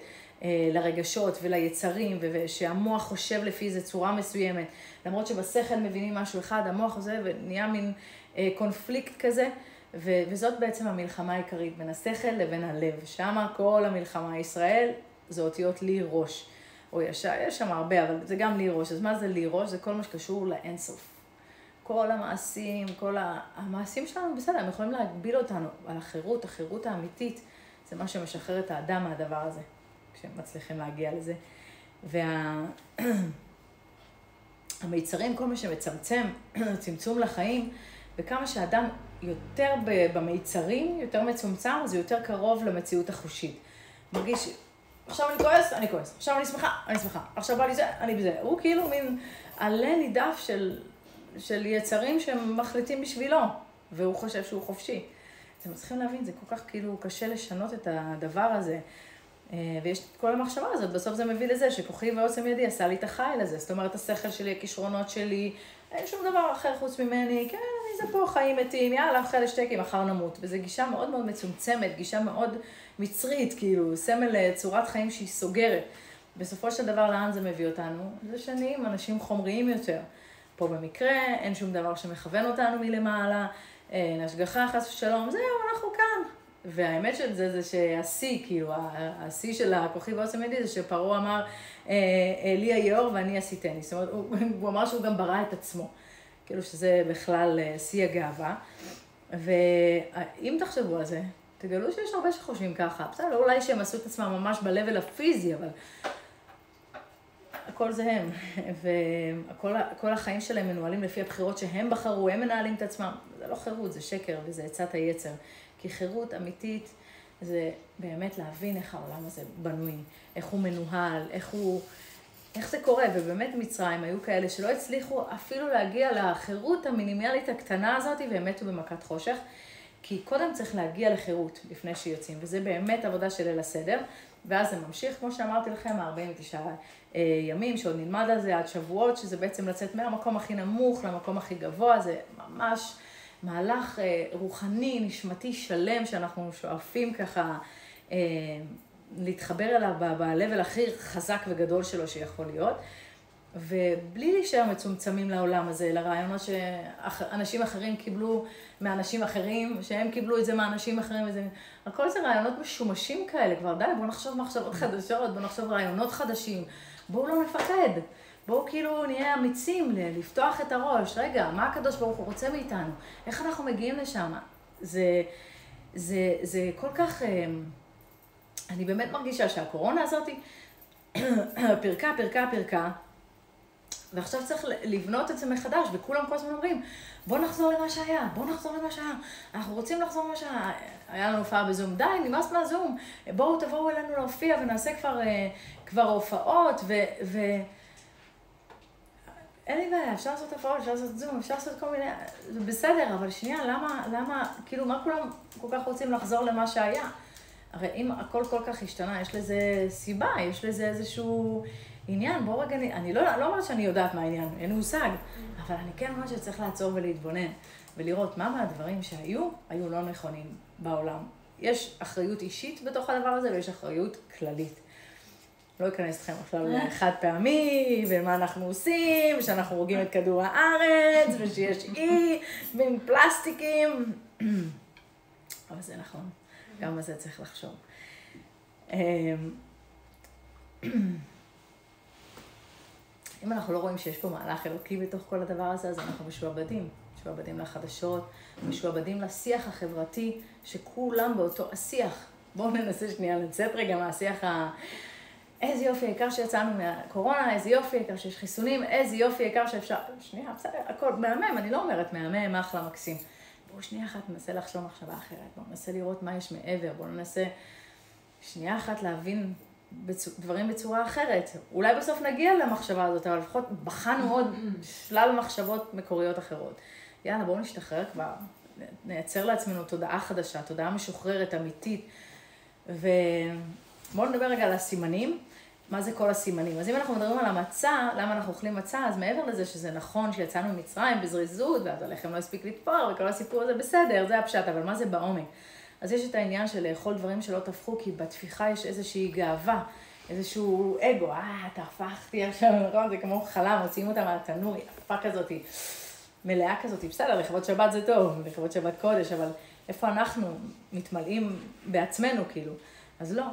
לרגשות וליצרים, ושהמוח חושב לפי איזה צורה מסוימת. למרות שבשכל מבינים משהו אחד, המוח הזה ונהיה מין אה, קונפליקט כזה, ו- וזאת בעצם המלחמה העיקרית בין השכל לבין הלב. שם כל המלחמה. ישראל זה אותיות לי ראש. או ישר, יש שם הרבה, אבל זה גם לי ראש. אז מה זה לי ראש? זה כל מה שקשור לאינסוף. כל המעשים, כל המעשים שלנו, בסדר, הם יכולים להגביל אותנו על החירות, החירות האמיתית, זה מה שמשחרר את האדם מהדבר הזה, כשהם מצליחים להגיע לזה. והמיצרים, וה... כל מה שמצמצם, צמצום לחיים, וכמה שאדם יותר במיצרים, יותר מצומצם, זה יותר קרוב למציאות החושית. מרגיש עכשיו אני כועס, אני כועס. עכשיו אני שמחה, אני שמחה. עכשיו בא לי זה, אני בזה. הוא כאילו מין עלה נידף של, של יצרים שהם מחליטים בשבילו, והוא חושב שהוא חופשי. אתם צריכים להבין, זה כל כך כאילו קשה לשנות את הדבר הזה. אה, ויש את כל המחשבה הזאת, בסוף זה מביא לזה שכוחי ועוצם ידי עשה לי את החיל הזה. זאת אומרת, השכל שלי, הכישרונות שלי, אין שום דבר אחר חוץ ממני, כן, אני זה פה, חיים מתים, יאללה, אוכל לשתקי, מחר נמות. וזו גישה מאוד מאוד מצומצמת, גישה מאוד מצרית, כאילו, סמל אה, צורת חיים שהיא סוגרת. בסופו של דבר, לאן זה מביא אותנו? זה שנהיים אנשים חומריים יותר. פה במקרה, אין שום דבר שמכוון אותנו מלמעלה, אין השגחה חס ושלום, זהו, אנחנו כאן. והאמת של זה, זה שהשיא, כאילו, השיא של הכוכי ועוצם ידי, זה שפרעה אמר, אה, לי היאור ואני עשיתני. זאת אומרת, הוא, הוא אמר שהוא גם ברא את עצמו. כאילו שזה בכלל אה, שיא הגאווה. ואם תחשבו על זה, תגלו שיש הרבה שחושבים ככה. בסדר, אולי שהם עשו את עצמם ממש ב-level הפיזי, אבל הכל זה הם. וכל החיים שלהם מנוהלים לפי הבחירות שהם בחרו, הם מנהלים את עצמם. זה לא חירות, זה שקר וזה עצת היצר. כי חירות אמיתית זה באמת להבין איך העולם הזה בנוי, איך הוא מנוהל, איך הוא... איך זה קורה? ובאמת מצרים היו כאלה שלא הצליחו אפילו להגיע לחירות המינימלית הקטנה הזאת, והם מתו במכת חושך. כי קודם צריך להגיע לחירות לפני שיוצאים, וזה באמת עבודה של ליל הסדר, ואז זה ממשיך, כמו שאמרתי לכם, 49 אה, ימים, שעוד נלמד על זה עד שבועות, שזה בעצם לצאת מהמקום הכי נמוך למקום הכי גבוה, זה ממש מהלך אה, רוחני, נשמתי שלם, שאנחנו שואפים ככה אה, להתחבר אליו ב-level הכי חזק וגדול שלו שיכול להיות. ובלי להישאר מצומצמים לעולם הזה, לרעיונות שאנשים אחרים קיבלו מאנשים אחרים, שהם קיבלו את זה מאנשים אחרים, וזה... הכל זה רעיונות משומשים כאלה, כבר די, בואו נחשוב מחשבות חדשות, בואו נחשוב רעיונות חדשים, בואו לא נפחד. בואו כאילו נהיה אמיצים לפתוח את הראש, רגע, מה הקדוש ברוך הוא רוצה מאיתנו? איך אנחנו מגיעים לשם? זה, זה, זה כל כך, אה, אני באמת מרגישה שהקורונה הזאת פרקה, פרקה, פרקה, ועכשיו צריך לבנות את זה מחדש, וכולם כל הזמן אומרים, בוא נחזור למה שהיה, בוא נחזור למה שהיה, אנחנו רוצים לחזור למה שהיה. היה לנו הופעה בזום, די, נמאס מהזום, בואו תבואו אלינו להופיע ונעשה כבר, אה, כבר הופעות, ו... ו אין לי בעיה, אפשר לעשות הופעות, אפשר לעשות זום, אפשר לעשות כל מיני, זה בסדר, אבל שנייה, למה, למה, כאילו, מה כולם כל כך רוצים לחזור למה שהיה? הרי אם הכל כל כך השתנה, יש לזה סיבה, יש לזה איזשהו עניין, בואו רגע, אני לא, לא אומרת שאני יודעת מה העניין, אין לי מושג, אבל אני כן אומרת שצריך לעצור ולהתבונן, ולראות מה מהדברים שהיו, היו לא נכונים בעולם. יש אחריות אישית בתוך הדבר הזה, ויש אחריות כללית. לא אכנס אתכם עכשיו לחד פעמי, ומה אנחנו עושים, ושאנחנו הורגים את כדור הארץ, ושיש אי, ועם פלסטיקים. אבל זה נכון, גם על זה צריך לחשוב. אמ, אם אנחנו לא רואים שיש פה מהלך אלוקי בתוך כל הדבר הזה, אז אנחנו משועבדים. משועבדים לחדשות, משועבדים לשיח החברתי, שכולם באותו השיח. בואו ננסה שנייה לצאת רגע מהשיח ה... איזה יופי, העיקר שיצאנו מהקורונה, איזה יופי, העיקר שיש חיסונים, איזה יופי, העיקר שאפשר... שנייה, בסדר, הכל מהמם, אני לא אומרת מהמם, אחלה, מקסים. בואו שנייה אחת ננסה לחשוב מחשבה אחרת, בואו ננסה לראות מה יש מעבר, בואו ננסה שנייה אחת להבין בצ... דברים בצורה אחרת. אולי בסוף נגיע למחשבה הזאת, אבל לפחות בחנו עוד שלל מחשבות מקוריות אחרות. יאללה, בואו נשתחרר כבר, נייצר לעצמנו תודעה חדשה, תודעה משוחררת, אמיתית. ובואו נדבר רגע על הסימנים. מה זה כל הסימנים. אז אם אנחנו מדברים על המצה, למה אנחנו אוכלים מצה, אז מעבר לזה שזה נכון שיצאנו ממצרים בזריזות, ואז הלחם לא הספיק לתפור, וכל הסיפור הזה בסדר, זה הפשט, אבל מה זה בעומק? אז יש את העניין של לאכול דברים שלא טפחו, כי בתפיחה יש איזושהי גאווה, איזשהו אגו, אה, תהפכתי עכשיו, נכון? זה כמו חלה, מוציאים אותה מהתנור, יפה כזאתי, מלאה כזאתי, בסדר, לכבוד שבת זה טוב, לכבוד שבת קודש, אבל איפה אנחנו מתמלאים בעצמנו, כאילו? אז לא,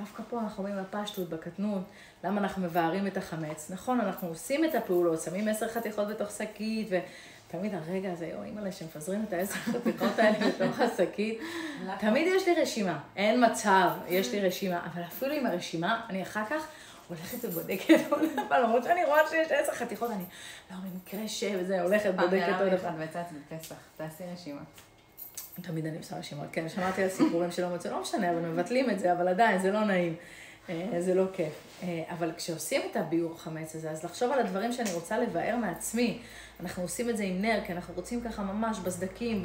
דווקא פה אנחנו רואים בפשטות, בקטנות, למה אנחנו מבארים את החמץ. נכון, אנחנו עושים את הפעולות, שמים עשר חתיכות בתוך שקית, ותמיד הרגע הזה, או אימא'לה, שמפזרים את העשר חתיכות האלה בתוך השקית, תמיד יש לי רשימה, אין מצב, יש לי רשימה, אבל אפילו עם הרשימה, אני אחר כך הולכת ובודקת עוד פעם, למרות שאני רואה שיש עשר חתיכות, אני, לא, במקרה וזה, הולכת, בודקת עוד פעם. פעם יצאת בפסח, תעשי רשימה. תמיד אני עושה רשימות, כן, שמעתי על סיפורים שלא מצאו, לא משנה, אבל מבטלים את זה, אבל עדיין, זה לא נעים. אה, זה לא כיף. אה, אבל כשעושים את הביאור חמץ הזה, אז לחשוב על הדברים שאני רוצה לבאר מעצמי. אנחנו עושים את זה עם נר, כי אנחנו רוצים ככה ממש בסדקים,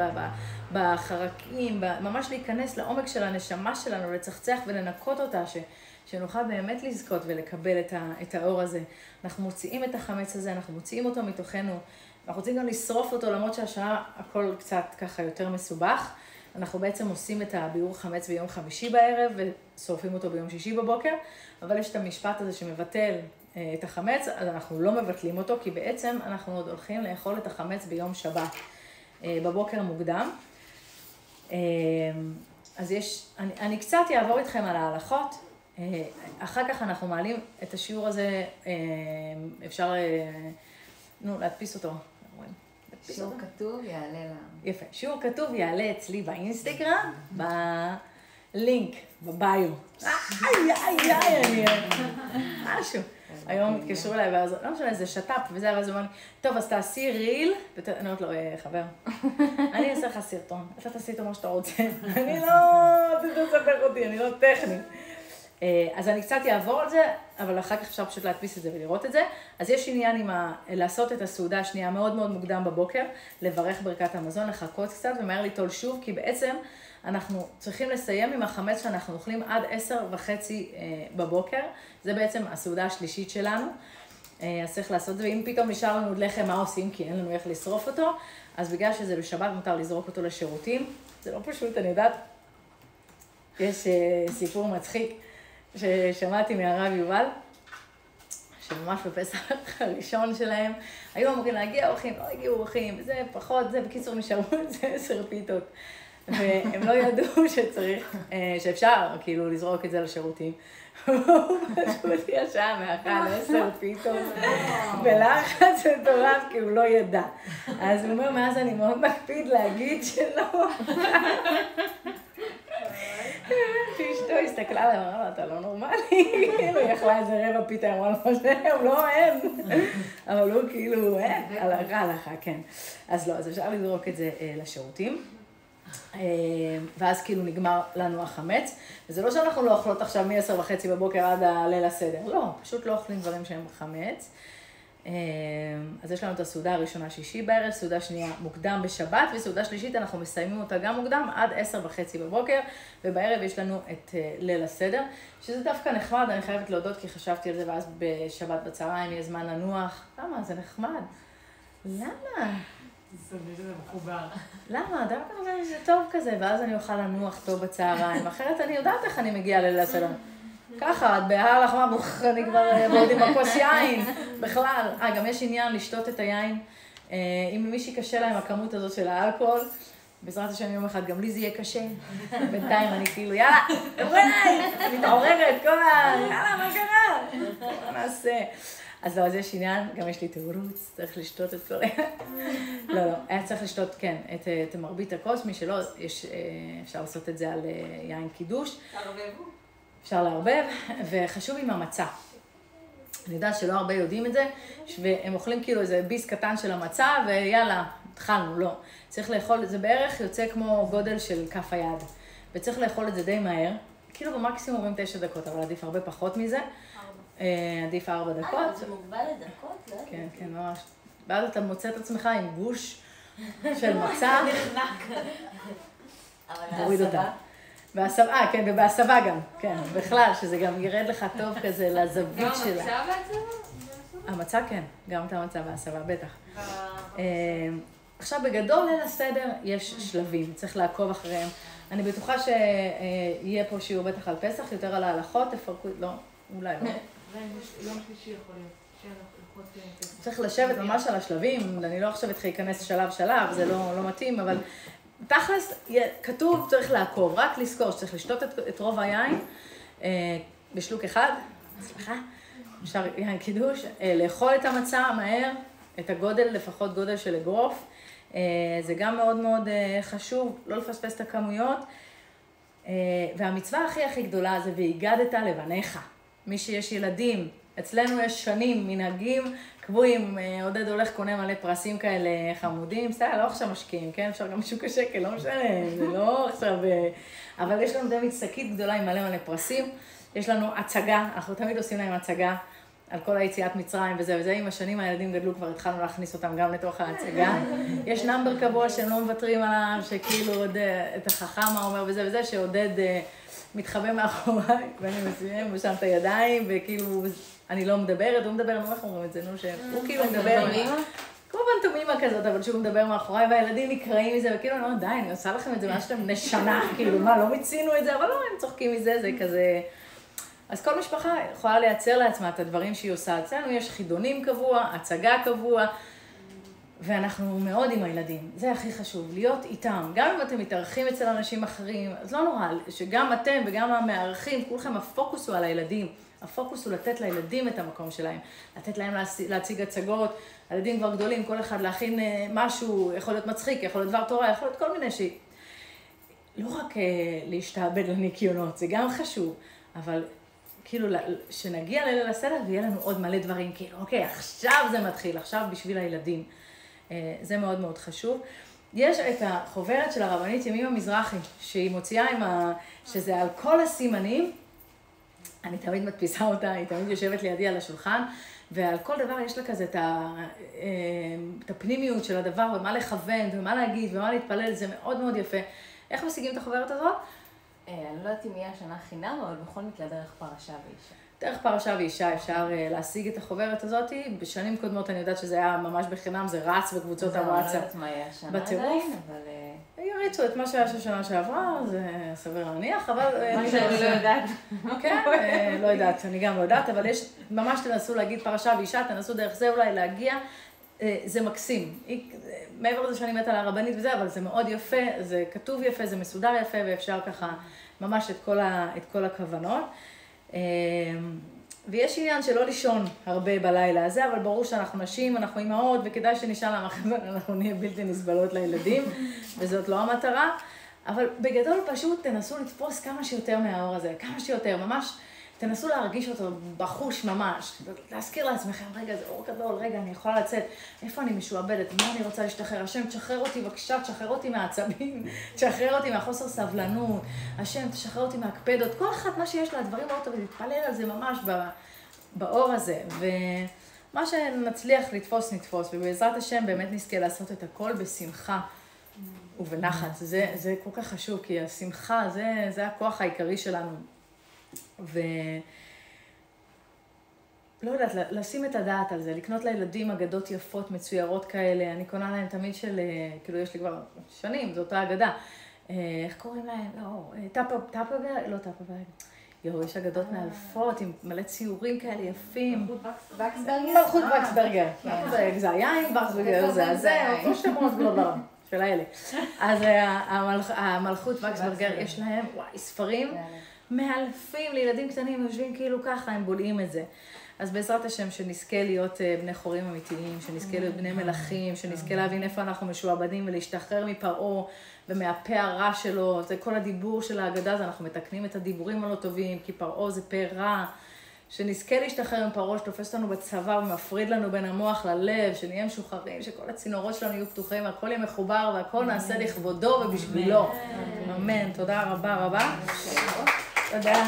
בחרקים, ממש להיכנס לעומק של הנשמה שלנו, לצחצח ולנקות אותה, ש, שנוכל באמת לזכות ולקבל את, ה, את האור הזה. אנחנו מוציאים את החמץ הזה, אנחנו מוציאים אותו מתוכנו. אנחנו רוצים גם לשרוף אותו, למרות שהשעה הכל קצת ככה יותר מסובך. אנחנו בעצם עושים את הביאור חמץ ביום חמישי בערב ושורפים אותו ביום שישי בבוקר, אבל יש את המשפט הזה שמבטל אה, את החמץ, אז אנחנו לא מבטלים אותו, כי בעצם אנחנו עוד הולכים לאכול את החמץ ביום שבת אה, בבוקר מוקדם. אה, אז יש, אני, אני קצת אעבור איתכם על ההלכות, אחר כך אנחנו מעלים את השיעור הזה, אפשר, נו, להדפיס אותו. שיעור כתוב יעלה לעם. יפה. שיעור כתוב יעלה אצלי באינסטגרם, בלינק, בביו. איי, איי, איי, אני... משהו. היום התקשרו אליי, ואז, לא משנה, זה שת"פ וזה, ואז הוא אמר לי, טוב, אז תעשי ריל, אני אומרת לו, אה, חבר, אני אעשה לך סרטון, אתה תעשי איתו מה שאתה רוצה. אני לא, תספר אותי, אני לא טכנית. אה, אז אני קצת אעבור על זה, אבל אחר כך אפשר פשוט להדפיס את זה ולראות את זה. אז יש עניין עם ה... לעשות את הסעודה השנייה מאוד מאוד מוקדם בבוקר, לברך ברכת המזון, לחכות קצת ומהר ליטול שוב, כי בעצם אנחנו צריכים לסיים עם החמץ שאנחנו אוכלים עד עשר וחצי אה, בבוקר. זה בעצם הסעודה השלישית שלנו. אה, אז צריך לעשות את זה, ואם פתאום נשאר לנו עוד לחם, מה עושים? כי אין לנו איך לשרוף אותו. אז בגלל שזה בשבת מותר לזרוק אותו לשירותים. זה לא פשוט, אני יודעת. יש סיפור מצחיק. ששמעתי מהרב יובל, שממש בפסח הראשון שלהם, היו אמורים להגיע אורחים, לא הגיעו אורחים, זה פחות, זה, בקיצור נשארו איזה עשר פיתות. והם לא ידעו שצריך, אה, שאפשר כאילו לזרוק את זה לשירותים. הוא פשוט ישב ואכל עשר פיתות בלחץ מטורף, כי הוא לא ידע. אז הוא אומר, מאז אני מאוד מקפיד להגיד שלא. שאשתו הסתכלה עליו, אמרה לו, אתה לא נורמלי, כאילו, היא אכלה איזה רבע פיתה, אמרה לו, זהו, לא, אין. אבל הוא כאילו, אין, הלכה, הלכה, כן. אז לא, אז אפשר לזרוק את זה אה, לשירותים. אה, ואז כאילו נגמר לנו החמץ. וזה לא שאנחנו לא אוכלות עכשיו מ-10 וחצי בבוקר עד הליל הסדר, לא, פשוט לא אוכלים דברים שהם חמץ. אמ, אז יש לנו את הסעודה הראשונה שישי בערב, סעודה שנייה מוקדם בשבת, וסעודה שלישית אנחנו מסיימים אותה גם מוקדם עד עשר וחצי בבוקר, ובערב יש לנו את אה, ליל הסדר, שזה דווקא נחמד, אני חייבת להודות כי חשבתי על זה, ואז בשבת בצהריים יהיה זמן לנוח. למה? זה נחמד. למה? למה? דווקא זה טוב כזה, ואז אני אוכל לנוח טוב בצהריים, אחרת אני יודעת איך אני מגיעה לליל הסדר. ככה, את בהר לחמה, אני כבר ועוד עם הכוס יין, בכלל. אה, גם יש עניין לשתות את היין. אה, אם למישהי קשה לה עם הכמות הזאת של האלכוהול, בעזרת השם יום אחד גם לי זה יהיה קשה. בינתיים אני כאילו, יאללה, אליי, מתעוררת, כל ה... יאללה, מה קרה? מה נעשה? אז לא, אז יש עניין, גם יש לי תירוץ, צריך לשתות את כל. לא, לא, היה צריך לשתות, כן, את, את מרבית הכוס, מי שלא, יש, אה, אפשר לעשות את זה על יין קידוש. תערבבו. אפשר לערבב, וחשוב עם המצה. אני יודעת שלא הרבה יודעים את זה, והם אוכלים כאילו איזה ביס קטן של המצה, ויאללה, התחלנו, לא. צריך לאכול, זה בערך יוצא כמו גודל של כף היד. וצריך לאכול את זה די מהר, כאילו במקסימום אומרים תשע דקות, אבל עדיף הרבה פחות מזה. ארבע. אה, עדיף ארבע דקות. אה, זה מוגבל לדקות? לא כן, כן, ממש. ואז אתה מוצא את עצמך עם גוש של מצה. נחנק. תוריד אותה. בהסבה, אה, כן, ובהסבה גם, כן, בכלל, שזה גם ירד לך טוב כזה לזווית שלה. גם המצה בהסבה? המצה כן, גם את המצה בהסבה, בטח. אה, עכשיו, בגדול ליל הסדר יש שלבים, צריך לעקוב אחריהם. אני בטוחה שיהיה פה שיעור בטח על פסח, יותר על ההלכות, תפרקו, לא, אולי לא. יום שלישי יכול להיות. צריך לשבת ממש על השלבים, אני לא עכשיו אתחיל להיכנס שלב שלב, זה לא, לא מתאים, אבל תכלס, כתוב, צריך לעקוב, רק לזכור שצריך לשתות את, את רוב היין אה, בשלוק אחד, סליחה, אפשר יין קידוש, אה, לאכול את המצה מהר, את הגודל, לפחות גודל של אגרוף. אה, זה גם מאוד מאוד אה, חשוב, לא לפספס את הכמויות. אה, והמצווה הכי הכי גדולה זה והגדת לבניך. מי שיש ילדים, אצלנו יש שנים, מנהגים קבועים, אה, עודד הולך, קונה מלא פרסים כאלה חמודים, בסדר, לא עכשיו משקיעים, כן? אפשר גם שוק השקל, לא משנה, זה לא עכשיו... אה, אבל יש לנו תמיד שקית גדולה עם מלא מלא פרסים, יש לנו הצגה, אנחנו תמיד עושים להם הצגה על כל היציאת מצרים וזה וזה. עם השנים הילדים גדלו, כבר התחלנו להכניס אותם גם לתוך ההצגה. יש נאמבר קבוע שהם לא מוותרים עליו, שכאילו עוד אה, את החכם מה אומר וזה וזה, שעודד מתחבא מאחוריי, ואני מסיים, ושם את הידיים, וכאילו, אני לא מדברת, הוא מדבר, נו, איך אומרים את זה, נו, שהוא כאילו מדבר. כמו פנטומימה כזאת, אבל שהוא מדבר מאחוריי, והילדים נקראים מזה, וכאילו, אני אומרת, די, אני עושה לכם את זה מאז שאתם בני שנה, כאילו, מה, לא מיצינו את זה, אבל לא, הם צוחקים מזה, זה כזה... אז כל משפחה יכולה לייצר לעצמה את הדברים שהיא עושה. אצלנו יש חידונים קבוע, הצגה קבוע, ואנחנו מאוד עם הילדים. זה הכי חשוב, להיות איתם. גם אם אתם מתארחים אצל אנשים אחרים, אז לא נורא, שגם אתם וגם המארחים, כולכם, הפוקוס הוא על הילדים. הפוקוס הוא לתת לילדים את המקום שלהם, לתת להם להציג הצגות, הילדים כבר גדולים, כל אחד להכין אה, משהו, יכול להיות מצחיק, יכול להיות דבר תורה, יכול להיות כל מיני ש... לא רק אה, להשתעבד לניקיונות, זה גם חשוב, אבל כאילו, שנגיע לליל הסדר ויהיה לנו עוד מלא דברים, כאילו, אוקיי, עכשיו זה מתחיל, עכשיו בשביל הילדים. אה, זה מאוד מאוד חשוב. יש את החוברת של הרבנית ימימה מזרחי, שהיא מוציאה עם ה... שזה על כל הסימנים. אני תמיד מדפיסה אותה, היא תמיד יושבת לידי על השולחן, ועל כל דבר יש לה כזה את, ה... אה, את הפנימיות של הדבר, ומה לכוון, ומה להגיד, ומה להתפלל, זה מאוד מאוד יפה. איך משיגים את החוברת הזאת? אה, אני לא יודעת אם יהיה השנה חינם, אבל בכל מקרה דרך פרשה ואישה. דרך פרשה ואישה אפשר אה, להשיג את החוברת הזאת. בשנים קודמות אני יודעת שזה היה ממש בחינם, זה רץ בקבוצות הוואטסאפ. אני לא יודעת מה יהיה השנה עדיין, אבל... אה, יריצו את מה שהיה של שנה שעברה, זה סביר להניח, אבל... מה שאני לא יודעת. כן, לא יודעת, אני גם לא יודעת, אבל יש, ממש תנסו להגיד פרשה ואישה, תנסו דרך זה אולי להגיע. זה מקסים. מעבר לזה שאני מתה על הרבנית וזה, אבל זה מאוד יפה, זה כתוב יפה, זה מסודר יפה, ואפשר ככה ממש את כל, ה, את כל הכוונות. ויש עניין של לא לישון הרבה בלילה הזה, אבל ברור שאנחנו נשים, אנחנו אימהות, וכדאי שנשאל למה אנחנו נהיה בלתי נסבלות לילדים, וזאת לא המטרה. אבל בגדול פשוט תנסו לתפוס כמה שיותר מהאור הזה, כמה שיותר, ממש תנסו להרגיש אותו בחוש ממש, להזכיר לעצמכם, רגע, זה אור גדול, רגע, אני יכולה לצאת, איפה אני משועבדת, מה אני רוצה להשתחרר, השם, תשחרר אותי בבקשה, תשחרר אותי מהעצבים, תשחרר אותי מהחוסר סבלנות, השם, תשחרר אותי מהקפדות, כל אחת מה שיש לה, הדברים מאוד טובים, להתפלל על זה ממש באור הזה, ומה שנצליח לתפוס, נתפוס, ובעזרת השם באמת נזכה לעשות את הכל בשמחה. ובנחת, זה, זה כל כך חשוב, כי השמחה זה, זה הכוח העיקרי שלנו. ו... לא יודעת, לשים את הדעת על זה, לקנות לילדים אגדות יפות, מצוירות כאלה, אני קונה להם תמיד של, אה, כאילו יש לי כבר שנים, זו אותה אגדה. אה, איך קוראים להם? לא, אה, טאפאברג? לא טאפאברג. יואו, יש אגדות מאלפות עם מלא ציורים כאלה יפים. מלכות וקסברגר? מלכות וקסברגר. זה היין, וקסברגר זה זה, אותו שמות גלובר. של האלה. אז המלכות וקסברגר, יש להם, וואי, ספרים. מאלפים לילדים קטנים, יושבים כאילו ככה, הם בולעים את זה. אז בעזרת השם, שנזכה להיות אה, בני חורים אמיתיים, שנזכה להיות בני מלכים, שנזכה להבין איפה אנחנו משועבדים ולהשתחרר מפרעה ומהפה הרע שלו. זה כל הדיבור של ההגדה, אז אנחנו מתקנים את הדיבורים הלא טובים, כי פרעה זה פה רע. שנזכה להשתחרר מפרעה שתופס אותנו בצבא ומפריד לנו בין המוח ללב, שנהיה משוחררים, שכל הצינורות שלנו יהיו פתוחים, הכל יהיה מחובר והכל נעשה לכבודו ובשבילו. אמן. תודה רבה רבה. תודה.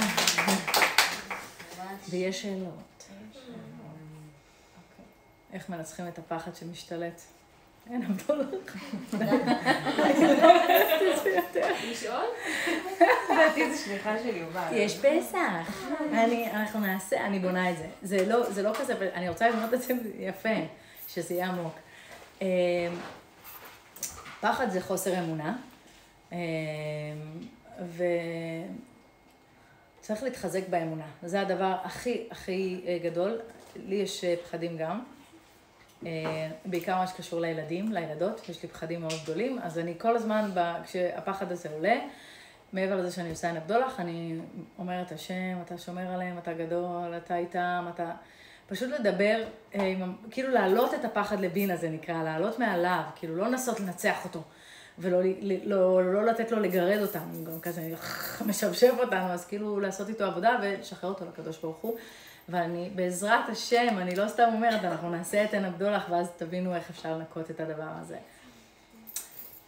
ויש שאלות. איך מנצחים את הפחד שמשתלט? אין הבדלות. לשאול? לדעתי זה שליחה של יובל. יש פסח. אנחנו נעשה, אני בונה את זה. זה לא כזה, אבל אני רוצה לבנות את זה יפה, שזה יהיה עמוק. פחד זה חוסר אמונה. צריך להתחזק באמונה. זה הדבר הכי הכי אה, גדול. לי יש אה, פחדים גם. אה, בעיקר מה שקשור לילדים, לילדות, יש לי פחדים מאוד גדולים, אז אני כל הזמן, כשהפחד הזה עולה, מעבר לזה שאני עושה עין הבדולח, אני אומרת, השם, אתה שומר עליהם, אתה גדול, אתה איתם, אתה... פשוט לדבר, כאילו להעלות את הפחד לבינה זה נקרא, להעלות מעליו, כאילו לא לנסות לנצח אותו. ולא לא, לא לתת לו לגרד אותנו, גם כזה משבשב אותנו, אז כאילו לעשות איתו עבודה ולשחרר אותו לקדוש ברוך הוא. ואני, בעזרת השם, אני לא סתם אומרת, אנחנו נעשה את עין הבדולח, ואז תבינו איך אפשר לנקות את הדבר הזה.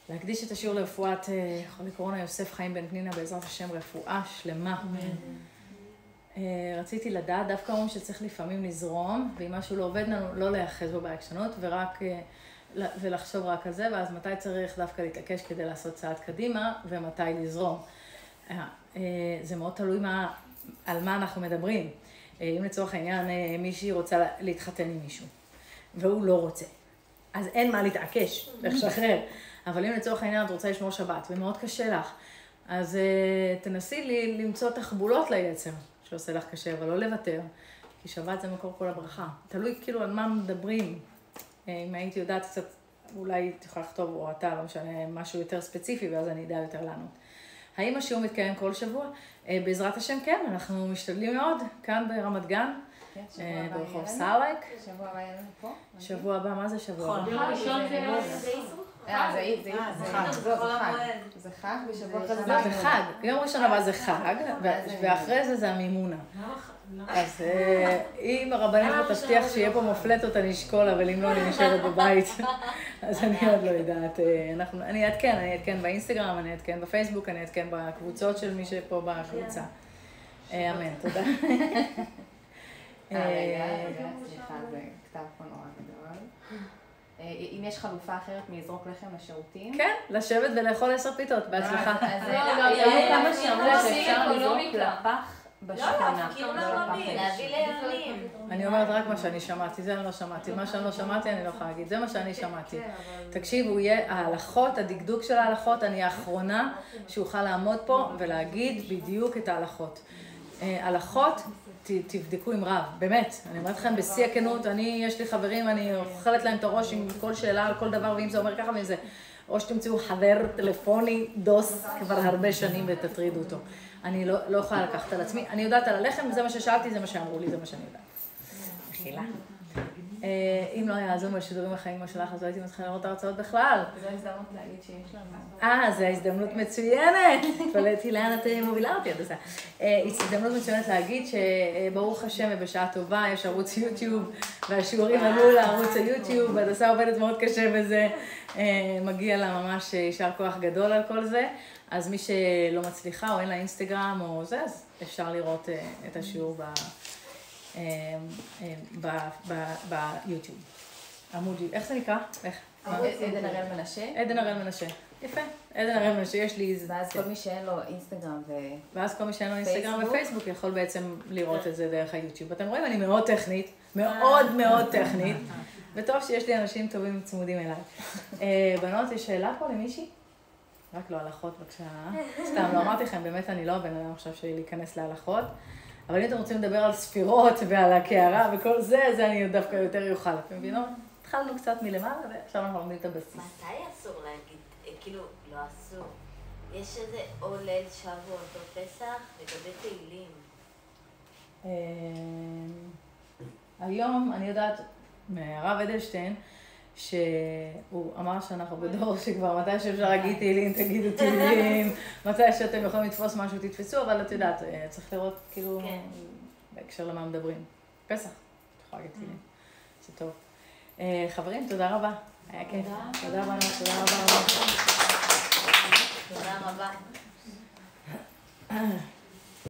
להקדיש את השיעור לרפואת אה, חולי קורונה יוסף חיים בן פנינה, בעזרת השם, רפואה שלמה. אה, רציתי לדעת, דווקא אומרים שצריך לפעמים לזרום, ואם משהו לא עובד לנו, לא להיאחז בו בעקשנות, ורק, אה, ולחשוב רק על זה, ואז מתי צריך דווקא להתעקש כדי לעשות צעד קדימה, ומתי לזרום. אה, אה, זה מאוד תלוי מה, על מה אנחנו מדברים. אה, אם לצורך העניין מישהי רוצה לה- להתחתן עם מישהו, והוא לא רוצה, אז אין מה להתעקש, לשחרר. אבל אם לצורך העניין את רוצה לשמור שבת, ומאוד קשה לך, אז תנסי לי למצוא תחבולות ליצר, שעושה לך קשה, אבל לא לוותר, כי שבת זה מקור כל הברכה. תלוי כאילו על מה מדברים. אה, אם הייתי יודעת קצת, אולי את יכולה לכתוב, או אתה, לא משנה, משהו יותר ספציפי, ואז אני אדע יותר לענות. האם השיעור מתקיים כל שבוע? אה, בעזרת השם כן, אנחנו משתדלים מאוד, כאן ברמת גן, כן, שבוע אה, הבא ברחוב. סאלק. שבוע הבא יהיה לנו פה. שבוע הבא, מה זה שבוע הבא? זה זה זה זה זה חג. זה חג. זה חג בשבוע זה אחרי זה. זה חג. יום ראשון הבא זה חג, ואחרי זה זה המימונה. אז אה, אם הרבנית תבטיח שיהיה פה מופלטות, אני אשקול, אבל אם לא, אני נשארת בבית. אז אני עוד לא יודעת. אה, אנחנו- אני אעדכן, אני אעדכן באינסטגרם, אני אעדכן בפייסבוק, אני אעדכן בקבוצות של מי שפה בקבוצה. אה, אמן, תודה. אה, אה. אה, אם יש חלופה אחרת מלזרוק לחם לשירותים? כן, לשבת ולאכול עשר פיתות, בהצלחה. אז לא, אה, לא, היו לא, כמה לא, לא, שאפשר לא, לזרוק לא, לפח בשכונה. לא. לימים. אני אומרת רק מה שאני שמעתי, זה אני לא שמעתי. מה שאני לא שמעתי, אני לא יכולה להגיד. זה מה שאני שמעתי. תקשיבו, יהיה ההלכות, הדקדוק של ההלכות, אני האחרונה שאוכל לעמוד פה ולהגיד בדיוק את ההלכות. אה, הלכות, ת, תבדקו עם רב, באמת, אני אומרת לכם בשיא הכנות, אני, יש לי חברים, אני אוכלת להם את הראש עם כל שאלה על כל דבר, ואם זה אומר ככה ואם זה, או שתמצאו חבר טלפוני דוס כבר הרבה שנים ותטרידו אותו. אני לא, לא יכולה לקחת על עצמי, אני יודעת על הלחם, זה מה ששאלתי, זה מה שאמרו לי, זה מה שאני יודעת. מחילה. אה, אם לא היה זום בשידורים החיים שלך, אז לא הייתי מתחילה לראות את ההרצאות בכלל. זו הזדמנות להגיד שיש לנו. אה, זו הזדמנות מצוינת. התפלאתי לאן את מובילה אותי, הדסה. אה, הזדמנות מצוינת להגיד שברוך השם ובשעה טובה יש ערוץ יוטיוב, והשיעורים עלו לערוץ היוטיוב, והדסה עובדת מאוד קשה בזה. אה, מגיע לה ממש יישר כוח גדול על כל זה. אז מי שלא מצליחה או אין לה אינסטגרם או זה, אז אפשר לראות אה, את השיעור ב... אה, אה, ב- ב- ביוטיוב. עמוד, איך זה נקרא? איך? מה? עדן הראל מנשה. עדן הראל מנשה. יפה. עדן הראל מנשה, יש לי... ואז כל מי שאין לו אינסטגרם ו... ואז כל מי שאין לו אינסטגרם פייסבוק. ופייסבוק יכול בעצם לראות את זה דרך היוטיוב. אתם רואים, אני מאוד טכנית, מאוד מאוד טכנית, וטוב שיש לי אנשים טובים צמודים אליי. אה, בנות, יש שאלה פה למישהי? רק לא הלכות, בבקשה. סתם, לא אמרתי לכם, באמת אני לא הבן אדם עכשיו שלי להיכנס להלכות. אבל אם אתם רוצים לדבר על ספירות ועל הקערה וכל זה, זה אני דווקא יותר אוכל. אתם מבינות? התחלנו קצת מלמעלה, ועכשיו אנחנו לומדים את הבסיס. מתי אסור להגיד, אה, כאילו, לא אסור. יש איזה או ליל שבועות או פסח לגבי תהילים. אה, היום אני יודעת מהרב אדלשטיין, שהוא אמר שאנחנו בדור שכבר מתי שאפשר להגיד תהילים, תגידו תהילים, מתי שאתם יכולים לתפוס משהו, תתפסו, אבל את יודעת, אה, צריך לראות כאילו, כן. בהקשר למה מדברים. פסח, את יכולה להגיד אה. תהילים, זה טוב. אה, חברים, תודה רבה, היה כיף. תודה רבה, תודה רבה. תודה רבה.